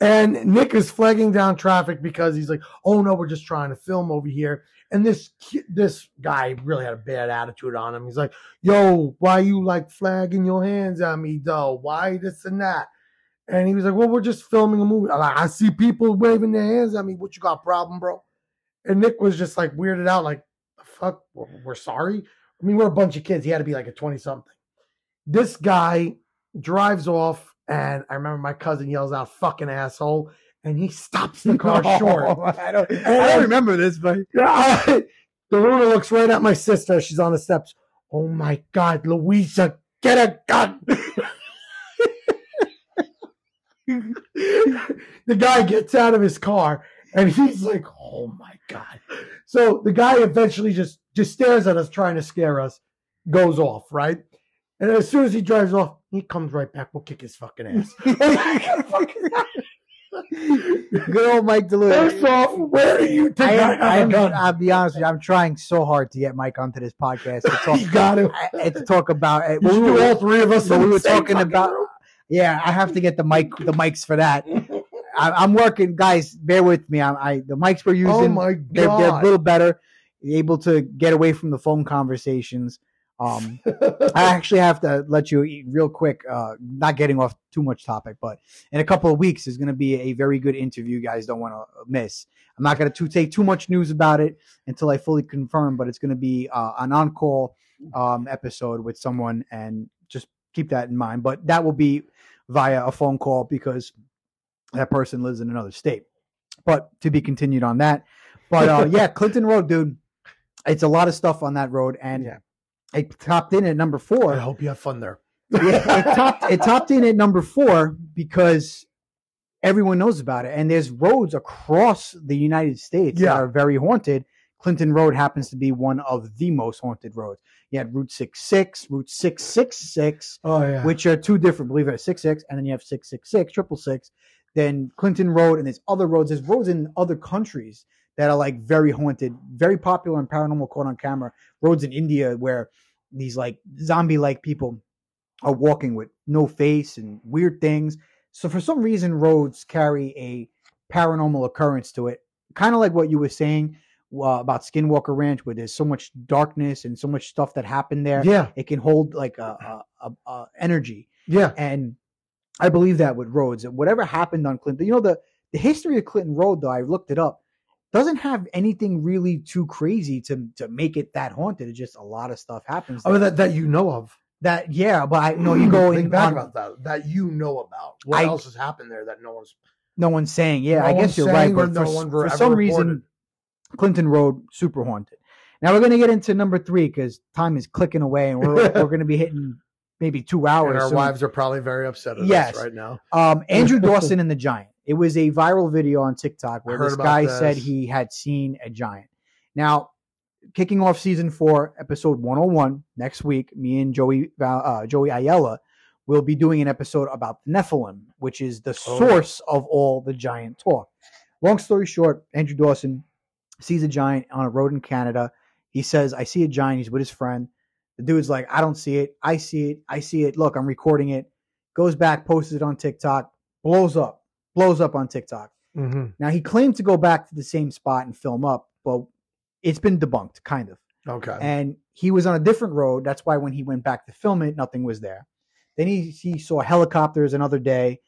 And Nick is flagging down traffic because he's like, "Oh no, we're just trying to film over here." And this this guy really had a bad attitude on him. He's like, "Yo, why you like flagging your hands at me, though? Why this and that?" And he was like, "Well, we're just filming a movie. I'm like, I see people waving their hands at me. What you got, problem, bro?" And Nick was just like weirded out, like, fuck? We're, we're sorry." I mean, we're a bunch of kids. He had to be like a twenty something. This guy drives off, and I remember my cousin yells out, "Fucking asshole!" and he stops the car (laughs) short. I don't, I don't remember this, but (laughs) the Luna looks right at my sister. She's on the steps. Oh my God, Louisa, get a gun. (laughs) the guy gets out of his car and he's like, oh my God. So the guy eventually just, just stares at us, trying to scare us, goes off, right? And as soon as he drives off, he comes right back. We'll kick his fucking ass. (laughs) (laughs) good old Mike DeLuca. First off, where are you? I, I, I, have a gun. I'll be honest with you. I'm trying so hard to get Mike onto this podcast to (laughs) talk, you got to. to talk about. You we do were- all three of us. So we were talking about- room. Yeah, I have to get the mic, the mics for that. (laughs) I, I'm working, guys. Bear with me. I, I the mics we're using. Oh my they're, they're a little better, able to get away from the phone conversations. Um, I (laughs) actually have to let you eat real quick, uh, not getting off too much topic, but in a couple of weeks is going to be a very good interview. You guys don't want to miss. I'm not going to take too much news about it until I fully confirm, but it's going to be uh, an on-call um, episode with someone, and keep that in mind. But that will be via a phone call because that person lives in another state. But to be continued on that. But uh, yeah, (laughs) Clinton Road, dude. It's a lot of stuff on that road, and Yeah. it topped in at number four I hope you have fun there. (laughs) yeah, it topped it topped in at number four because everyone knows about it, and there's roads across the United States Yeah. that are very haunted. Clinton Road happens to be one of the most haunted roads. You had Route 66, Route 666, Oh yeah. which are two different, believe it or not, 66, and then you have 666, 666, then Clinton Road, and there's other roads. There's roads in other countries that are like very haunted, very popular in paranormal caught on camera. Roads in India where these like zombie like people are walking with no face and weird things. So for some reason, roads carry a paranormal occurrence to it, kind of like what you were saying uh, about Skinwalker Ranch, where there's so much darkness and so much stuff that happened there. Yeah, It can hold like a, a, a, a energy, yeah. and I believe that with roads. And whatever happened on Clinton, you know the the history of Clinton Road, though I looked it up, doesn't have anything really too crazy to to make it that haunted. It's just a lot of stuff happens. I mean that that you know of. that yeah, but I know you (clears throat) go think in back on, about that. That you know about. What I- else has happened there that no one's no one's saying. Yeah, No I guess you're right. But no for, for some reason, reported. Clinton Road super haunted. Now we're gonna get into number three because time is clicking away, and we're we're gonna be hitting maybe two hours. and our soon. wives are probably very upset at Yes. us right now. Um, Andrew (laughs) Dawson and the Giant. It was a viral video on TikTok where this guy said he had seen a giant. Now, kicking off season four, episode 101 next week, me and Joey uh, Joey Ayala will be doing an episode about the Nephilim, which is the Oh. source of all the giant talk. Long story short, Andrew Dawson sees a giant on a road in Canada. He says, I see a giant. He's with his friend. The dude's like, I don't see it. I see it. I see it. Look, I'm recording it. Goes back, posts it on TikTok, blows up, blows up on TikTok. Mm-hmm. Now, he claimed to go back to the same spot and film up, but it's been debunked, kind of. Okay. And he was on a different road. That's why when he went back to film it, nothing was there. Then he, he saw helicopters another day,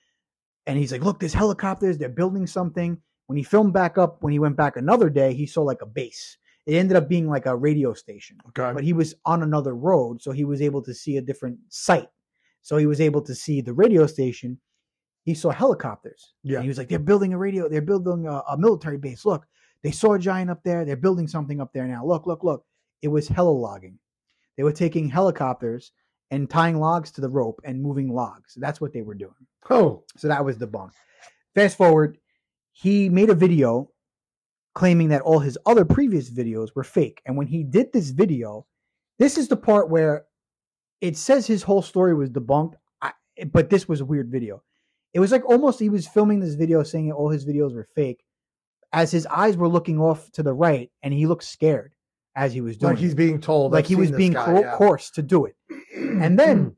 and he's like, Look, there's helicopters. They're building something. When he filmed back up, when he went back another day, he saw like a base. It ended up being like a radio station okay. but he was on another road, so he was able to see a different site. So he was able to see the radio station. He saw helicopters. Yeah. And he was like, "They're building a radio. They're building a, a military base. Look, they saw a giant up there. They're building something up there now. Look, look, look." It was helilogging. They were taking helicopters and tying logs to the rope and moving logs. That's what they were doing. oh. So that was the bunk. Fast forward, he made a video claiming that all his other previous videos were fake. And when he did this video, this is the part where it says his whole story was debunked, I, but this was a weird video. It was like almost he was filming this video saying all his videos were fake as his eyes were looking off to the right and he looked scared as he was doing Like it he's being told. like I've he was being guy, co- yeah. coerced to do it. And then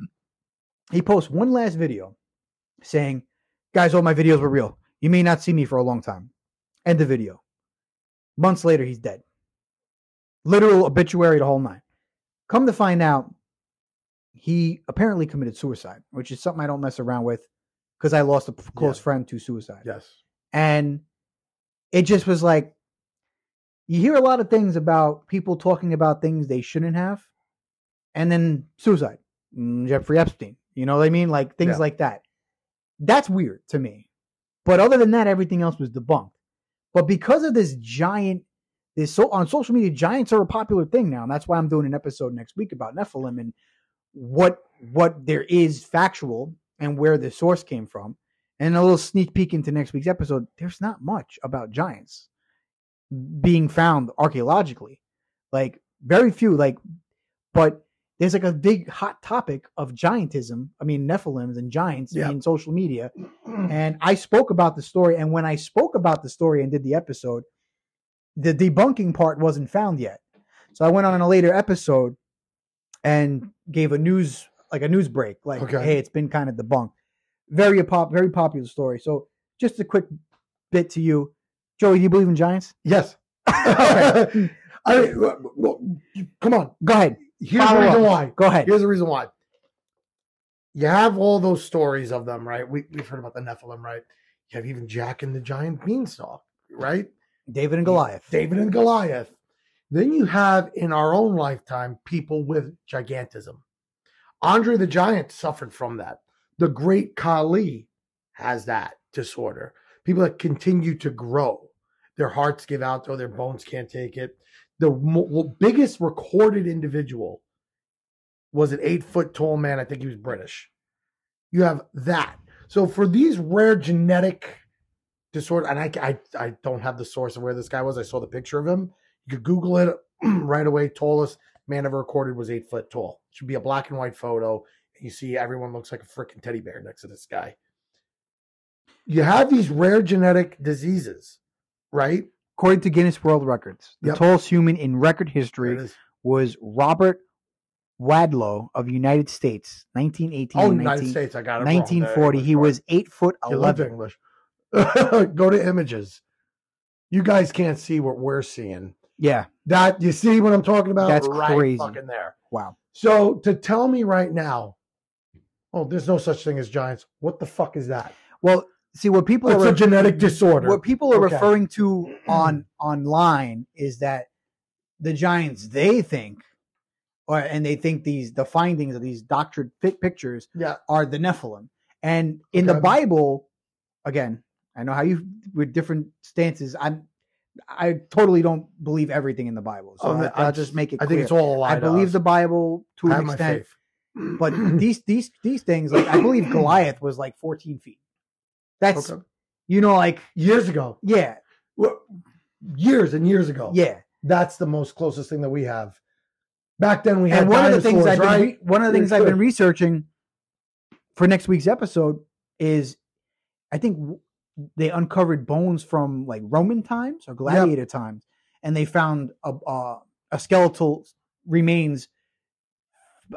(clears throat) he posts one last video saying, Guys, all my videos were real. You may not see me for a long time. End the video. Months later, he's dead. Literal obituary, the whole nine. Come to find out, he apparently committed suicide, which is something I don't mess around with because I lost a close Yeah. friend to suicide. yes. And it just was like, you hear a lot of things about people talking about things they shouldn't have, and then suicide, Mm, Jeffrey Epstein. You know what I mean? Like things Yeah. like that. That's weird to me. But other than that, everything else was debunked. But because of this giant, this so on social media, giants are a popular thing now, and that's why I'm doing an episode next week about Nephilim and what what there is factual and where the source came from. And a little sneak peek into next week's episode. There's not much about giants being found archaeologically. Like very few. Like, but there's like a big hot topic of giantism. I mean, Nephilims and giants Yeah. in social media. (clears throat) And I spoke about the story. And when I spoke about the story and did the episode, the debunking part wasn't found yet. So I went on a later episode and gave a news like a news break, like, Okay. hey, it's been kind of debunked. Very pop, very popular story. So just a quick bit to you, Joey. Do you believe in giants? Yes. (laughs) Okay. (laughs) I well, come on. Go ahead. Here's Follow the reason up. why. Go ahead. Here's the reason why. You have all those stories of them, right? We, we've heard about the Nephilim, right? You have even Jack and the Giant Beanstalk, right? David and Goliath. David and Goliath. Then you have in our own lifetime people with gigantism. Andre the Giant suffered from that. The great Khali has that disorder. People that continue to grow, their hearts give out though their bones can't take it. The mo- biggest recorded individual was an eight foot tall man. I think he was British. You have that. So for these rare genetic disorder, and I, I I don't have the source of where this guy was. I saw the picture of him. You could Google it (clears throat) right away. Tallest man ever recorded was eight foot tall. Should be a black and white photo. You see everyone looks like a freaking teddy bear next to this guy. You have these rare genetic diseases, right? According to Guinness World Records, the Yep. tallest human in record There it history is. was Robert Wadlow of United States, 1918 Oh, United 19 States. I got it. wrong. There, 1940. He was eight foot part. You love 11. English. (laughs) Go to images. You guys can't see what we're seeing. Yeah. That you see what I'm talking about? That's right crazy. Fucking there. Wow. So to tell me right now, oh, there's no such thing as giants. What the fuck is that? Well, see what people It's are a genetic disorder. what people are Okay. referring to on online is that the giants they think or and they think these the findings of these doctored pictures yeah. are the nephilim and in the bible again i know how you with different stances i'm i totally don't believe everything in the bible so Oh, I, I i'll just- make it I think it's all a lie. i believe us. the bible to an extent but (clears throat) these these these things like i believe goliath was like 14 feet that's Okay. you know like years ago, yeah Well, years and years ago. yeah that's the most closest thing that we have. Back then, we had and one of the things I've been re- one of the things I've been (laughs) researching for next week's episode is I think they uncovered bones from like Roman times or gladiator times, and they found a a, a skeletal remains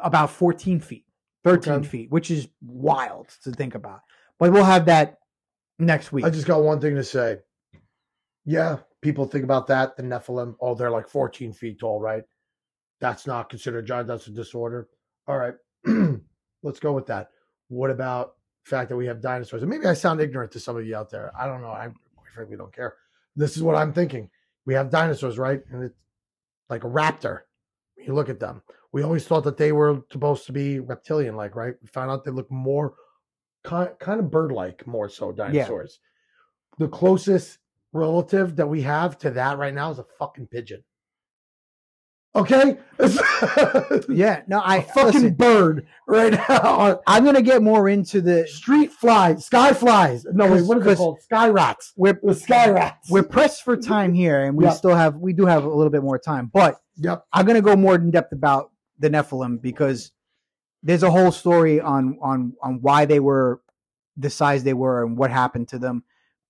about 14 feet, 13 Okay. feet, which is wild to think about. But we'll have that next week. I just got one thing to say. Yeah, people think about that. The Nephilim, oh, they're like 14 feet tall, right? That's not considered giant. That's a disorder. All right, (clears throat) let's go with that. What about fact that we have dinosaurs? And maybe I sound ignorant to some of you out there. I don't know. I quite frankly don't care. This is what I'm thinking. We have dinosaurs, right? And it's like a raptor. You look at them. We always thought that they were supposed to be reptilian like, right? We found out they look more kind, of bird like, more so dinosaurs. The closest relative that we have to that right now is a fucking pigeon. Okay? (laughs) yeah, no, I a fucking listen, bird right now. (laughs) I'm gonna get more into the Street flies, sky flies. No, wait, what is it 'Cause- called? Sky rats. we're The sky rats. we're pressed for time here, and we Yeah. still have we do have a little bit more time. But Yep. I'm going to go more in depth about the Nephilim because there's a whole story on on on why they were the size they were and what happened to them.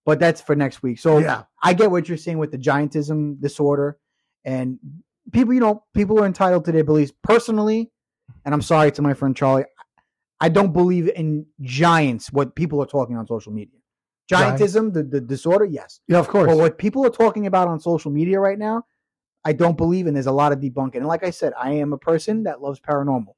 But that's for next week. So yeah. I get what you're saying with the giantism disorder, and people, you know, people are entitled to their beliefs. Personally, and I'm sorry to my friend Charlie, I don't believe in giants. What people are talking on social media, giantism, the, the disorder, yes. Yeah, of course. But what people are talking about on social media right now, I don't believe, in. there's a lot of debunking. And like I said, I am a person that loves paranormal,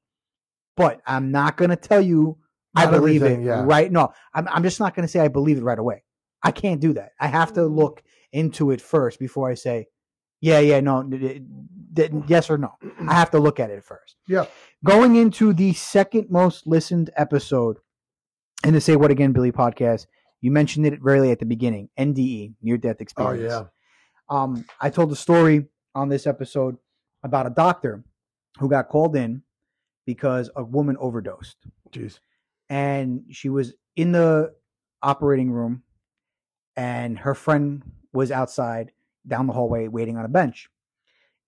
but I'm not going to tell you I believe it yeah. right. No, I'm, I'm just not going to say I believe it right away. I can't do that. I have to look into it first before I say, yeah, yeah, no, d- d- d- yes or no. I have to look at it first. Yeah. Going into the second most listened episode in the Say What Again Billy podcast, you mentioned it really at the beginning NDE, near death experience. oh, experience. yeah. Um, I told a story on this episode about a doctor who got called in because a woman overdosed. Jeez. and she was in the operating room and her friend was outside down the hallway waiting on a bench.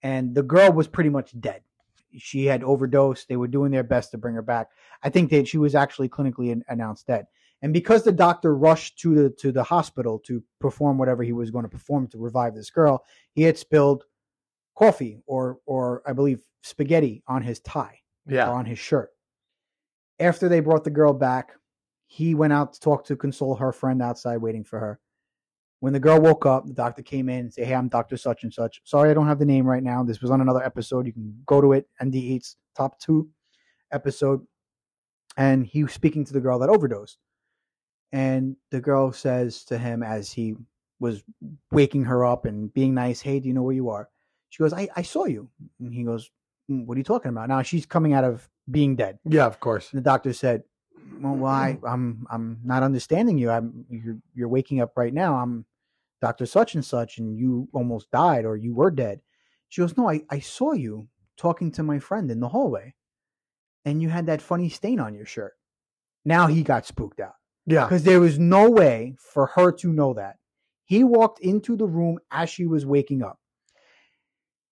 And the girl was pretty much dead. She had overdosed. They were doing their best to bring her back. I think that she was actually clinically announced dead. And because the doctor rushed to the to the hospital to perform whatever he was going to perform to revive this girl he had spilled coffee or or i believe spaghetti on his tie Yeah. on his shirt. After they brought the girl back, he went out to talk to console her friend outside waiting for her. When the girl woke up, the doctor came in and said, Hey, I'm Dr. Such and Such. Sorry, I don't have the name right now. This was on another episode. You can go to it, NDE's top two episode. And he was speaking to the girl that overdosed. And the girl says to him as he was waking her up and being nice, Hey, do you know where you are? She goes, I, I saw you. And he goes, "Mm, Hmm, what are you talking about? Now she's coming out of being dead. Yeah, of course. And the doctor said, "Well, why? I'm I'm not understanding you. I'm you're you're waking up right now. I'm Doctor Such and Such, and you almost died or you were dead." She goes, "No, I I saw you talking to my friend in the hallway, and you had that funny stain on your shirt." Now he got spooked out Yeah. because there was no way for her to know that. He walked into the room as she was waking up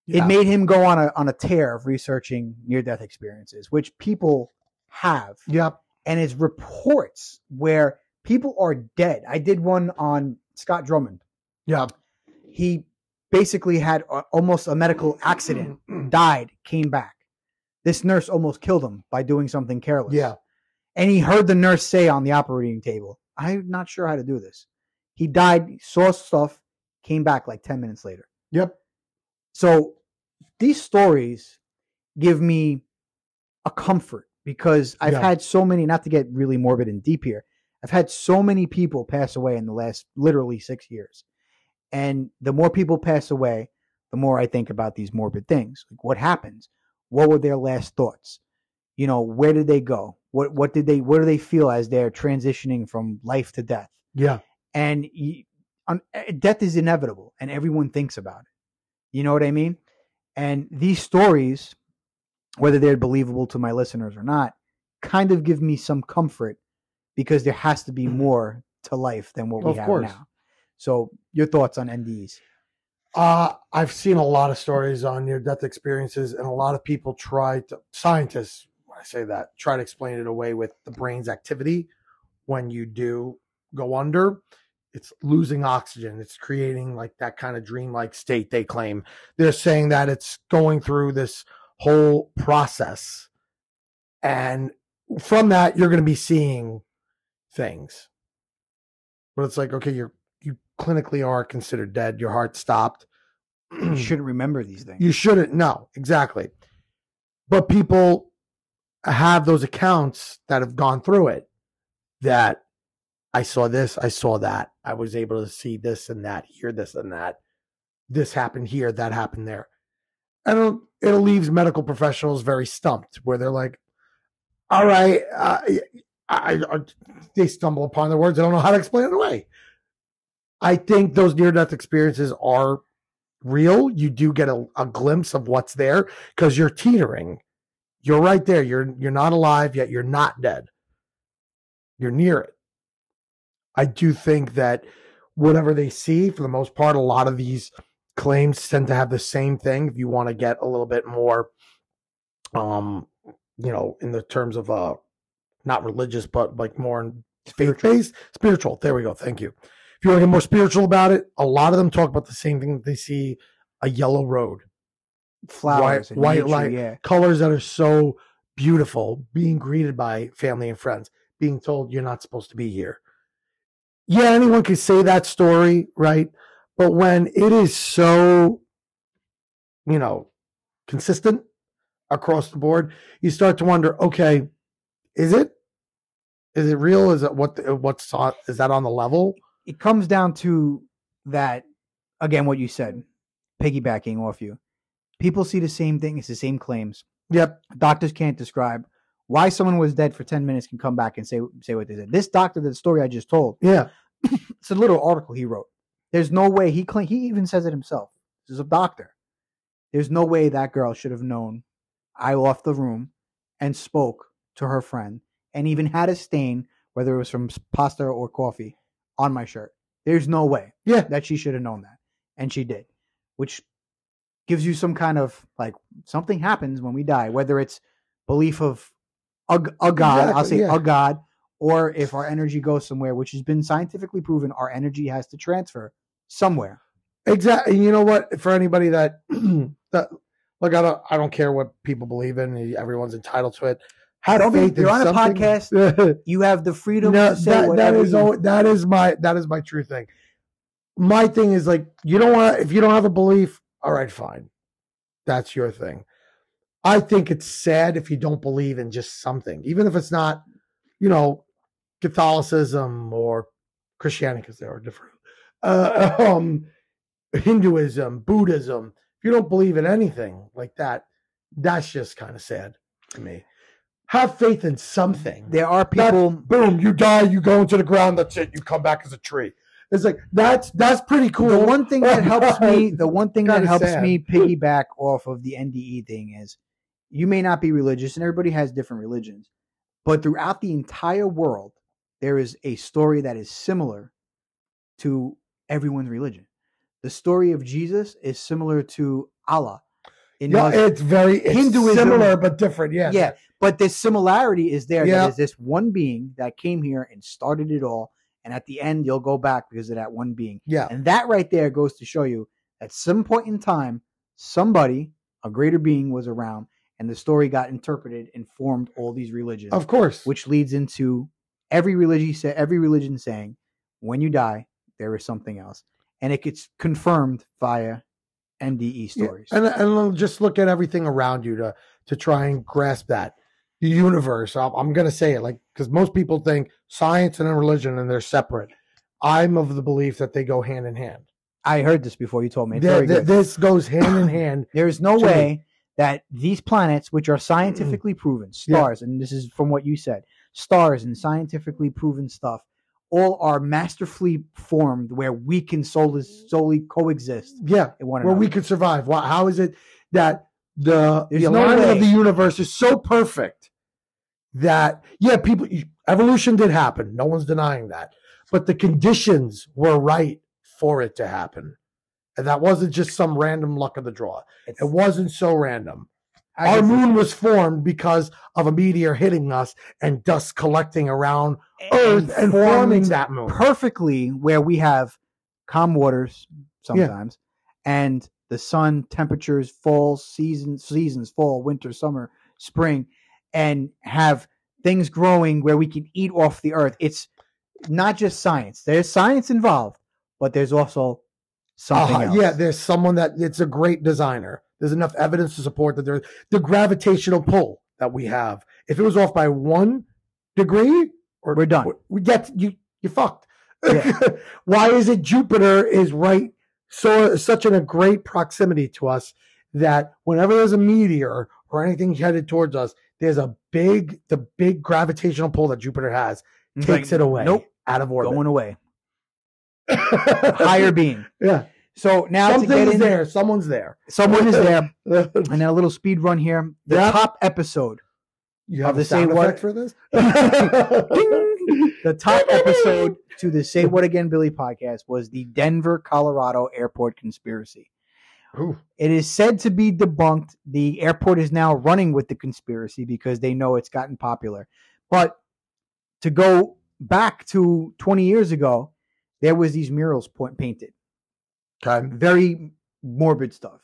yeah. it made him go on a on a tear of researching near death experiences, which people have, Yep. and it's reports where people are dead. I did one on Scott Drummond. Yeah. He basically had a, almost a medical accident, (clears throat) died, came back. This nurse almost killed him by doing something careless. yeah. And he heard the nurse say on the operating table, I'm not sure how to do this. He died, saw stuff, came back like 10 minutes later. Yep. So these stories give me a comfort because I've Yeah. had so many, not to get really morbid and deep here, I've had so many people pass away in the last literally six years. And the more people pass away, the more I think about these morbid things. Like what happens? What were their last thoughts? You know, where did they go? What what did they what do they feel as they're transitioning from life to death? Yeah. and you, um, eh, death is inevitable and everyone thinks about it you know what i mean and these stories whether they're believable to my listeners or not kind of give me some comfort because there has to be more to life than what we Of have course. now so your thoughts on ndes Uh, I've seen a lot of stories on near death experiences, and a lot of people try to, scientists, when I say that, try to explain it away with the brain's activity when you do go under. It's losing oxygen. It's creating like that kind of dreamlike state, they claim. They're saying that it's going through this whole process. And from that, you're going to be seeing things. But it's like, okay, you're you clinically are considered dead. Your heart stopped. you (clears throat) shouldn't remember these things You shouldn't. No, exactly. But people have those accounts that have gone through it that I saw this, I saw that. I was able to see this and that, hear this and that. This happened here, that happened there. And it'll, it leaves medical professionals very stumped where they're like, all right, uh, I, I, they stumble upon the words. I don't know how to explain it away. I think those near death experiences are real. You do get a, a glimpse of what's there because you're teetering. You're right there. You're you're not alive yet. You're not dead. You're near it. I do think that whatever they see, for the most part, a lot of these claims tend to have the same thing. If you want to get a little bit more, um, you know, in the terms of uh, not religious, but like more in faith based, spiritual. There we go. Thank you. If you want to get more spiritual about it, a lot of them talk about the same thing that they see a yellow road, flowers white- white nature, light. yeah colors that are so beautiful, being greeted by family and friends, being told you're not supposed to be here. Yeah, anyone could say that story, right? But when it is so, you know, consistent across the board, you start to wonder, okay, is it? Is it real? Is it what? What's on? Is that on the level? it comes down to that again what you said piggybacking off you people see the same thing it's the same claims Yep. doctors can't describe why someone was dead for 10 minutes can come back and say say what they said. This doctor the story i just told Yeah. (laughs) it's a little article he wrote. There's no way he claim he even says it himself. This is a doctor. There's no way that girl should have known i left the room and spoke to her friend and even had a stain whether it was from pasta or coffee on my shirt. There's no way Yeah. that she should have known that. And she did which gives you some kind of like something happens when we die whether it's belief of a, a god i'll say yeah. a god or if our energy goes somewhere which has been scientifically proven our energy has to transfer somewhere Exactly. You know what? For anybody that (clears throat) that look, I don't I don't care what people believe in. Eh, everyone's entitled to it. Have Don't faith in you're on a podcast. (laughs) you have the freedom no, to say that, that whatever is you- that is my that is my true thing. My thing is like you don't want if you don't have a belief, all right, fine. That's your thing. I think it's sad if you don't believe in just something, even if it's not, you know, Catholicism or Christianity, because they are different. Uh, (laughs) um, Hinduism, Buddhism. If you don't believe in anything like that, that's just kind of sad to me. Have faith in something. there are That- people boom, you die, you go into the ground, that's it, you come back as a tree. It's like that's that's pretty cool. the one thing that helps me (laughs) the one thing that helps sad. me piggyback off of the nde thing is you may not be religious and everybody has different religions but throughout the entire world there is a story that is similar to everyone's religion the story of jesus is similar to allah in yeah, Muslim. it's very it's Hinduism- similar but different. Yeah, yeah but the similarity is there Yeah. that is this one being that came here and started it all and at the end you'll go back because of that one being yeah, and that right there goes to show you At some point in time, somebody, a greater being, was around, and the story got interpreted and formed all these religions, Of course. which leads into every religion say every religion saying, when you die, there is something else, and it gets confirmed via NDE Yeah, stories. and and just look at everything around you to to try and grasp that the universe. I'm, going to say it like because most people think science and religion and they're separate. I'm of the belief that they go hand in hand. I heard this before you told me. It's Th- very good. this goes hand in (coughs) hand. There is no way that these planets, which are scientifically proven, Yeah. stars, and this is from what you said, stars and scientifically proven stuff, all are masterfully formed where we can solely, solely coexist Yeah, where another. we could survive. Why, how is it that the There's the no alignment of the universe is so perfect that yeah, people evolution did happen. No one's denying that, but the conditions were right for it to happen, and that wasn't just some random luck of the draw. It's- It wasn't so random. I Our moon was formed because of a meteor hitting us and dust collecting around it's- Earth and forming that moon. perfectly where we have calm waters sometimes, and the sun temperatures, fall seasons, seasons, fall, winter, summer, spring, and have things growing where we can eat off the earth. It's not just science. There's science involved, but there's also something uh-huh. else. Yeah, there's someone that it's a great designer. There's enough evidence to support that there's the gravitational pull that we have. If it was off by one degree, or We're done. We get you. You fucked. Yeah. (laughs) Why is it Jupiter is right so such in a great proximity to us that whenever there's a meteor or anything headed towards us, there's a big the big gravitational pull that Jupiter has It's takes like, it away. Nope, out of orbit. going away. (laughs) Higher being. Yeah. So now to get in, there. Someone's there. someone is there, (laughs) and then a little speed run here. The Yeah. top episode You have the Say sound What- effect for this? (laughs) the top episode to the Say What Again Billy podcast was the Denver, Colorado airport conspiracy. Ooh. It is said to be debunked. The airport is now running with the conspiracy because they know it's gotten popular. But to go back to 20 years ago, there was these murals point, painted. Okay. Very morbid stuff.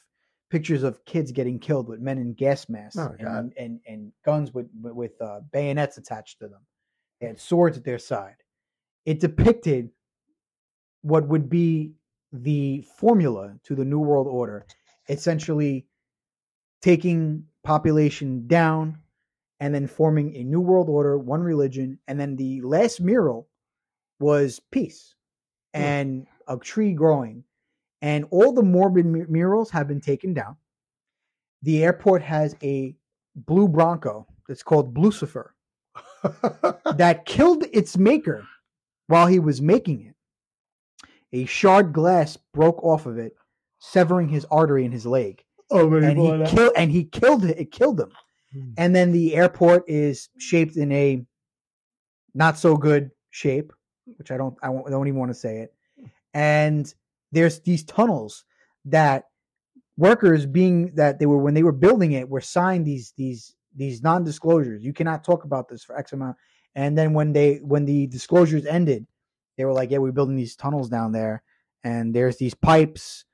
Pictures of kids getting killed with men in gas masks Oh, and, and, and guns with with uh, bayonets attached to them. They had swords at their side. It depicted what would be the formula to the New World Order, essentially taking population down and then forming a New World Order, one religion, and then the last mural was peace. And a tree growing. And all the morbid mu- murals have been taken down. The airport has a blue Bronco that's called Lucifer (laughs) that killed its maker while he was making it. A shard glass broke off of it, severing his artery in his leg, oh, and he killed and he killed it. It killed him. Hmm. And then the airport is shaped in a not so good shape, which I don't I won't- I don't even want to say it. Hmm. And there's these tunnels that workers being that they were when they were building it were signed these these these non-disclosures. You cannot talk about this for X amount. And then when they when the disclosures ended, they were like, "Yeah, we're building these tunnels down there, and there's these pipes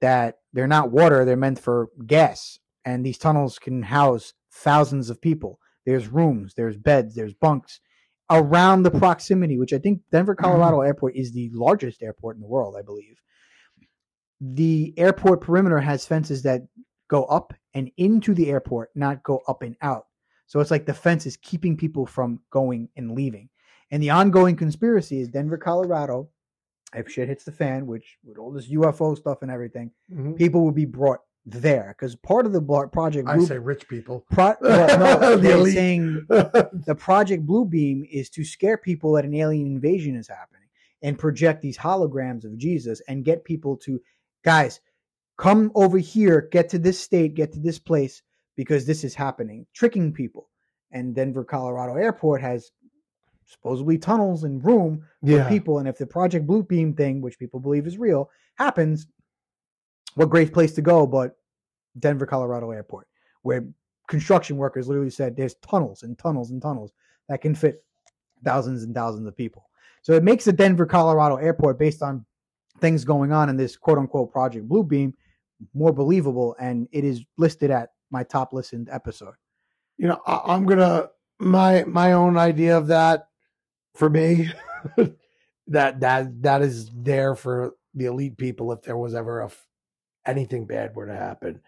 that they're not water; they're meant for gas, and these tunnels can house thousands of people. There's rooms, there's beds, there's bunks around the proximity, which I think Denver, Colorado Airport is the largest airport in the world, I believe. The airport perimeter has fences that go up and into the airport, not go up and out. So it's like the fence is keeping people from going and leaving. And the ongoing conspiracy is Denver, Colorado. If shit hits the fan, which with all this UFO stuff and everything, Mhm. people will be brought there because part of the project. I say rich people. Pro- well, no, (laughs) The they're elite. saying (laughs) the Project Bluebeam is to scare people that an alien invasion is happening and project these holograms of Jesus and get people to, guys, come over here, get to this state, get to this place because this is happening, tricking people. And Denver, Colorado Airport has supposedly tunnels and room for yeah. people. And if the Project Blue Beam thing, which people believe is real, happens, what great place to go but Denver, Colorado Airport, where construction workers literally said there's tunnels and tunnels and tunnels that can fit thousands and thousands of people. So it makes the Denver, Colorado Airport based on things going on in this quote unquote Project Bluebeam more believable, and it is listed at my top listened episode. You know, I, I'm gonna my my own idea of that for me. (laughs) that that that is there for the elite people if there was ever a anything bad were to happen.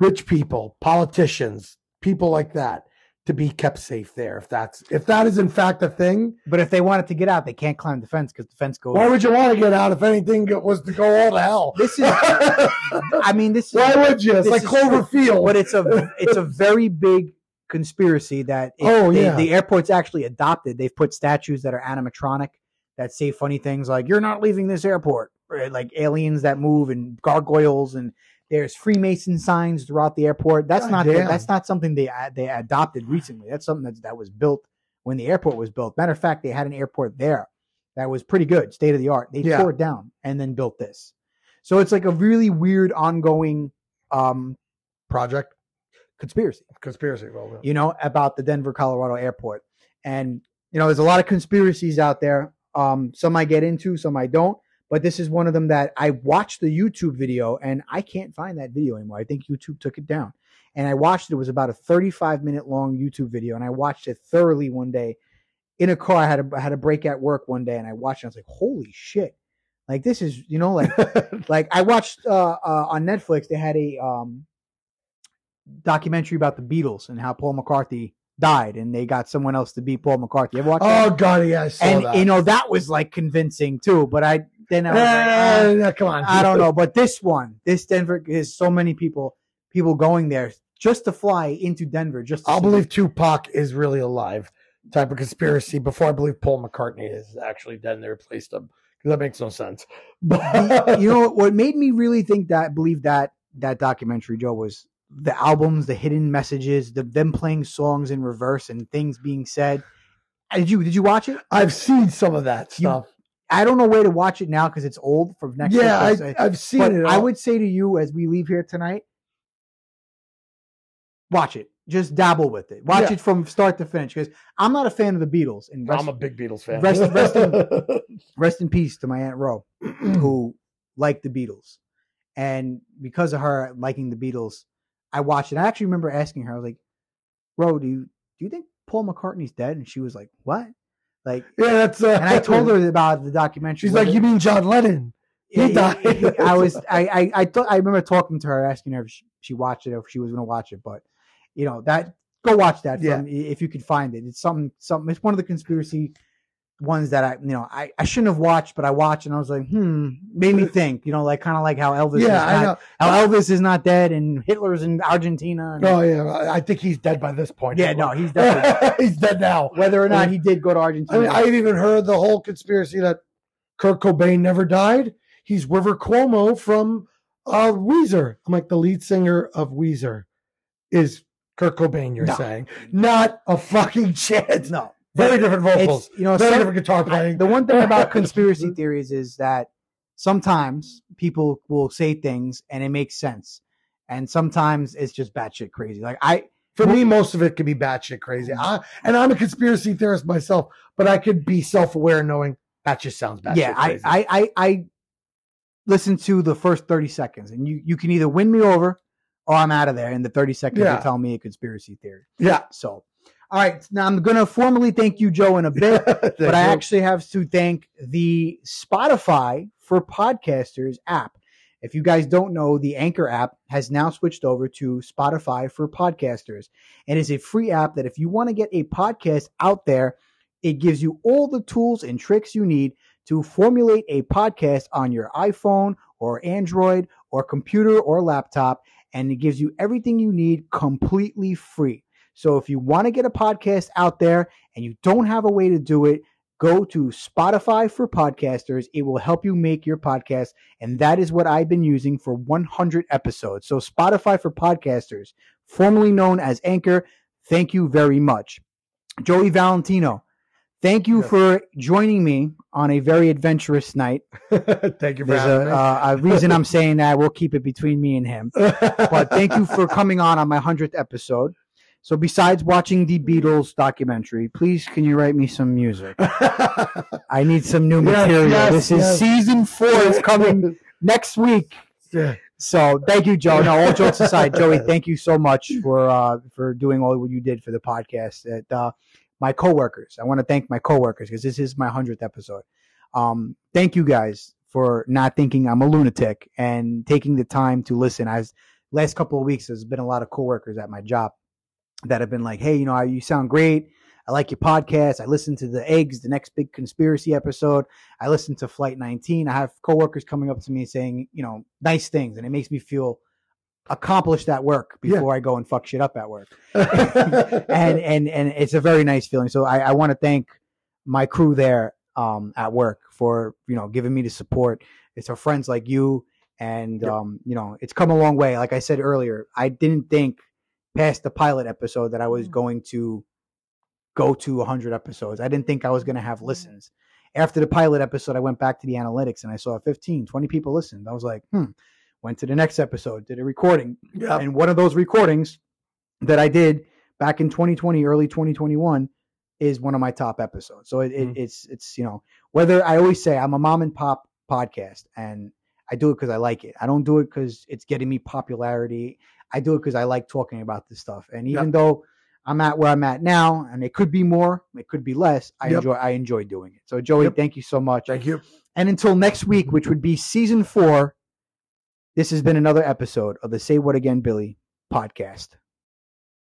Rich people, politicians, people like that to be kept safe there. If that's if that is in fact a thing, But if they wanted to get out, they can't climb the fence because the fence goes. why would you want to get out if anything was to go all to hell? This is, I mean, this (laughs) is why would you? It's like is Cloverfield. but it's a it's a very big conspiracy that Oh, they- yeah. the airport's actually adopted. They've put statues that are animatronic that say funny things like "You're not leaving this airport,"? Like aliens that move and gargoyles and there's Freemason signs throughout the airport. That's God not damn. that's not something they they adopted recently. That's something that's, that was built when the airport was built. Matter of fact, they had an airport there that was pretty good, state of the art. They Yeah. tore it down and then built this. So it's like a really weird ongoing um, Project conspiracy conspiracy. Well, you know, about the Denver, Colorado airport. And, you know, there's a lot of conspiracies out there. Um, some I get into, some I don't. But this is one of them that I watched the YouTube video and I can't find that video anymore. I think YouTube took it down. And I watched it. It was about a 35 minute long YouTube video. And I watched it thoroughly one day in a car. I had a, I had a break at work one day and I watched it. I was like, holy shit. Like this is, you know, like (laughs) like I watched uh, uh, on Netflix. They had a um, documentary about the Beatles and how Paul McCartney died, and they got someone else to beat Paul McCartney. You ever watch oh that? god, yeah, I saw And that. you know that was like convincing too. But I then I was like, ah, come on, I don't know. But this one, this Denver, is so many people people going there just to fly into Denver. Just to I'll believe Tupac is really alive. Type of conspiracy before I believe Paul McCartney is actually dead and they replaced him because that makes no sense. But you (laughs) know what made me really think that believe that that documentary joe was the albums the hidden messages the them playing songs in reverse and things being said did you did you watch it I've seen some of that You- stuff. i don't know where to watch it now because it's old from next yeah, I, I've seen but it. i would say to you as we leave here tonight watch it just dabble with it watch Yeah. it from start to finish because i'm not a fan of the beatles and rest, I'm a big Beatles fan. rest- rest (laughs) rest in peace to my aunt ro (clears throat) who liked the Beatles. And because of her liking the Beatles, I watched it. I actually remember asking her, I was like, Ro, do you do you think Paul McCartney's dead? And she was like, What? Like yeah, that's. Uh, and I told (laughs) her about the documentary. She's like, whether- "You mean John Lennon?" he Yeah, died. I was I I I, (laughs) thought I remember talking to her, asking her if she, she watched it or if she was gonna watch it, but you know, that go watch that Yeah. from if you could find it. It's something something it's one of the conspiracy ones that I you know I, I shouldn't have watched, but I watched and I was like, hmm, made me think, you know, like kind of like how Elvis is yeah, I not, know. how Elvis is not dead and Hitler's in Argentina. and- Oh yeah, I- I think he's dead by this point. Yeah, no, he's definitely (laughs) he's dead now. whether or not he did go to I Argentina. mean, I've even heard the whole conspiracy that Kurt Cobain never died. He's River Cuomo from uh, Weezer. I'm like the lead singer of Weezer is Kurt Cobain. You're No. saying not a fucking (laughs) chance. no, Very different vocals. it's you know Very some- different guitar I- playing. the one thing about (laughs) conspiracy theories is that sometimes people will say things and it makes sense, and sometimes it's just batshit crazy. Like I, For me, most of it could be batshit crazy. I, and I'm a conspiracy theorist myself, but I could be self aware knowing that just sounds batshit yeah, I, crazy. I, I, I listen to the first thirty seconds, and you, you can either win me over or I'm out of there in the thirty seconds Yeah. you tell me a conspiracy theory. yeah. So, all right, now I'm gonna formally thank you, Joe, in a (laughs) bit. but I actually have to thank the Spotify for Podcasters app. If you guys don't know, the Anchor app has now switched over to Spotify for Podcasters. And is a free app that if you want to get a podcast out there, it gives you all the tools and tricks you need to formulate a podcast on your iPhone or Android or computer or laptop. And it gives you everything you need completely free. So if you want to get a podcast out there and you don't have a way to do it, go to Spotify for Podcasters. It will help you make your podcast. And that is what I've been using for 100 episodes. So, Spotify for Podcasters, formerly known as Anchor, thank you very much. Joey Valentino, thank you Yes. for joining me on a very adventurous night. (laughs) Thank you for There's a, uh, a reason I'm saying that. We'll keep it between me and him (laughs) but thank you for coming on on my 100th episode. So besides watching the Beatles documentary, please can you write me some music? (laughs) I need some new Yes, material. yes, this is season four is coming (laughs) next week. Yeah. So thank you, Joe. No, all jokes aside, Joey, (laughs) thank you so much for uh, for doing all what you did for the podcast. And, uh, my coworkers, I want to thank my coworkers because this is my hundredth episode. Um, thank you guys for not thinking I'm a lunatic and taking the time to listen. I was last couple of weeks. There's been a lot of coworkers at my job that have been like, "Hey, you know, you sound great. I like your podcast. I listened to the eggs, the next big conspiracy episode. I listened to Flight 19. I have coworkers coming up to me saying, you know, nice things, and it makes me feel accomplished at work Yeah. before I go and fuck shit up at work. (laughs) and and and it's a very nice feeling. So I, I want to thank my crew there um, at work for you know giving me the support. It's our friends like you, and Yep. um, you know it's come a long way. Like I said earlier, I didn't think past the pilot episode that I was Mm. going to go to 100 episodes. I didn't think I was going to have Mm. listens. After the pilot episode, I went back to the analytics and I saw 15, 20 people listened. I was like, hmm. Went to the next episode, did a recording, yeah. and one of those recordings that I did back in 2020, early 2021, is one of my top episodes. So it, it, Mhm. it's it's you know whether I always say I'm a mom and pop podcast, and I do it because I like it. I don't do it because it's getting me popularity. I do it because I like talking about this stuff. And even Yep. though I'm at where I'm at now, and it could be more, it could be less. I Yep. enjoy I enjoy doing it. So Joey, Yep. thank you so much. Thank you. And until next week, which would be season four, this has been another episode of the Say What Again Billy podcast.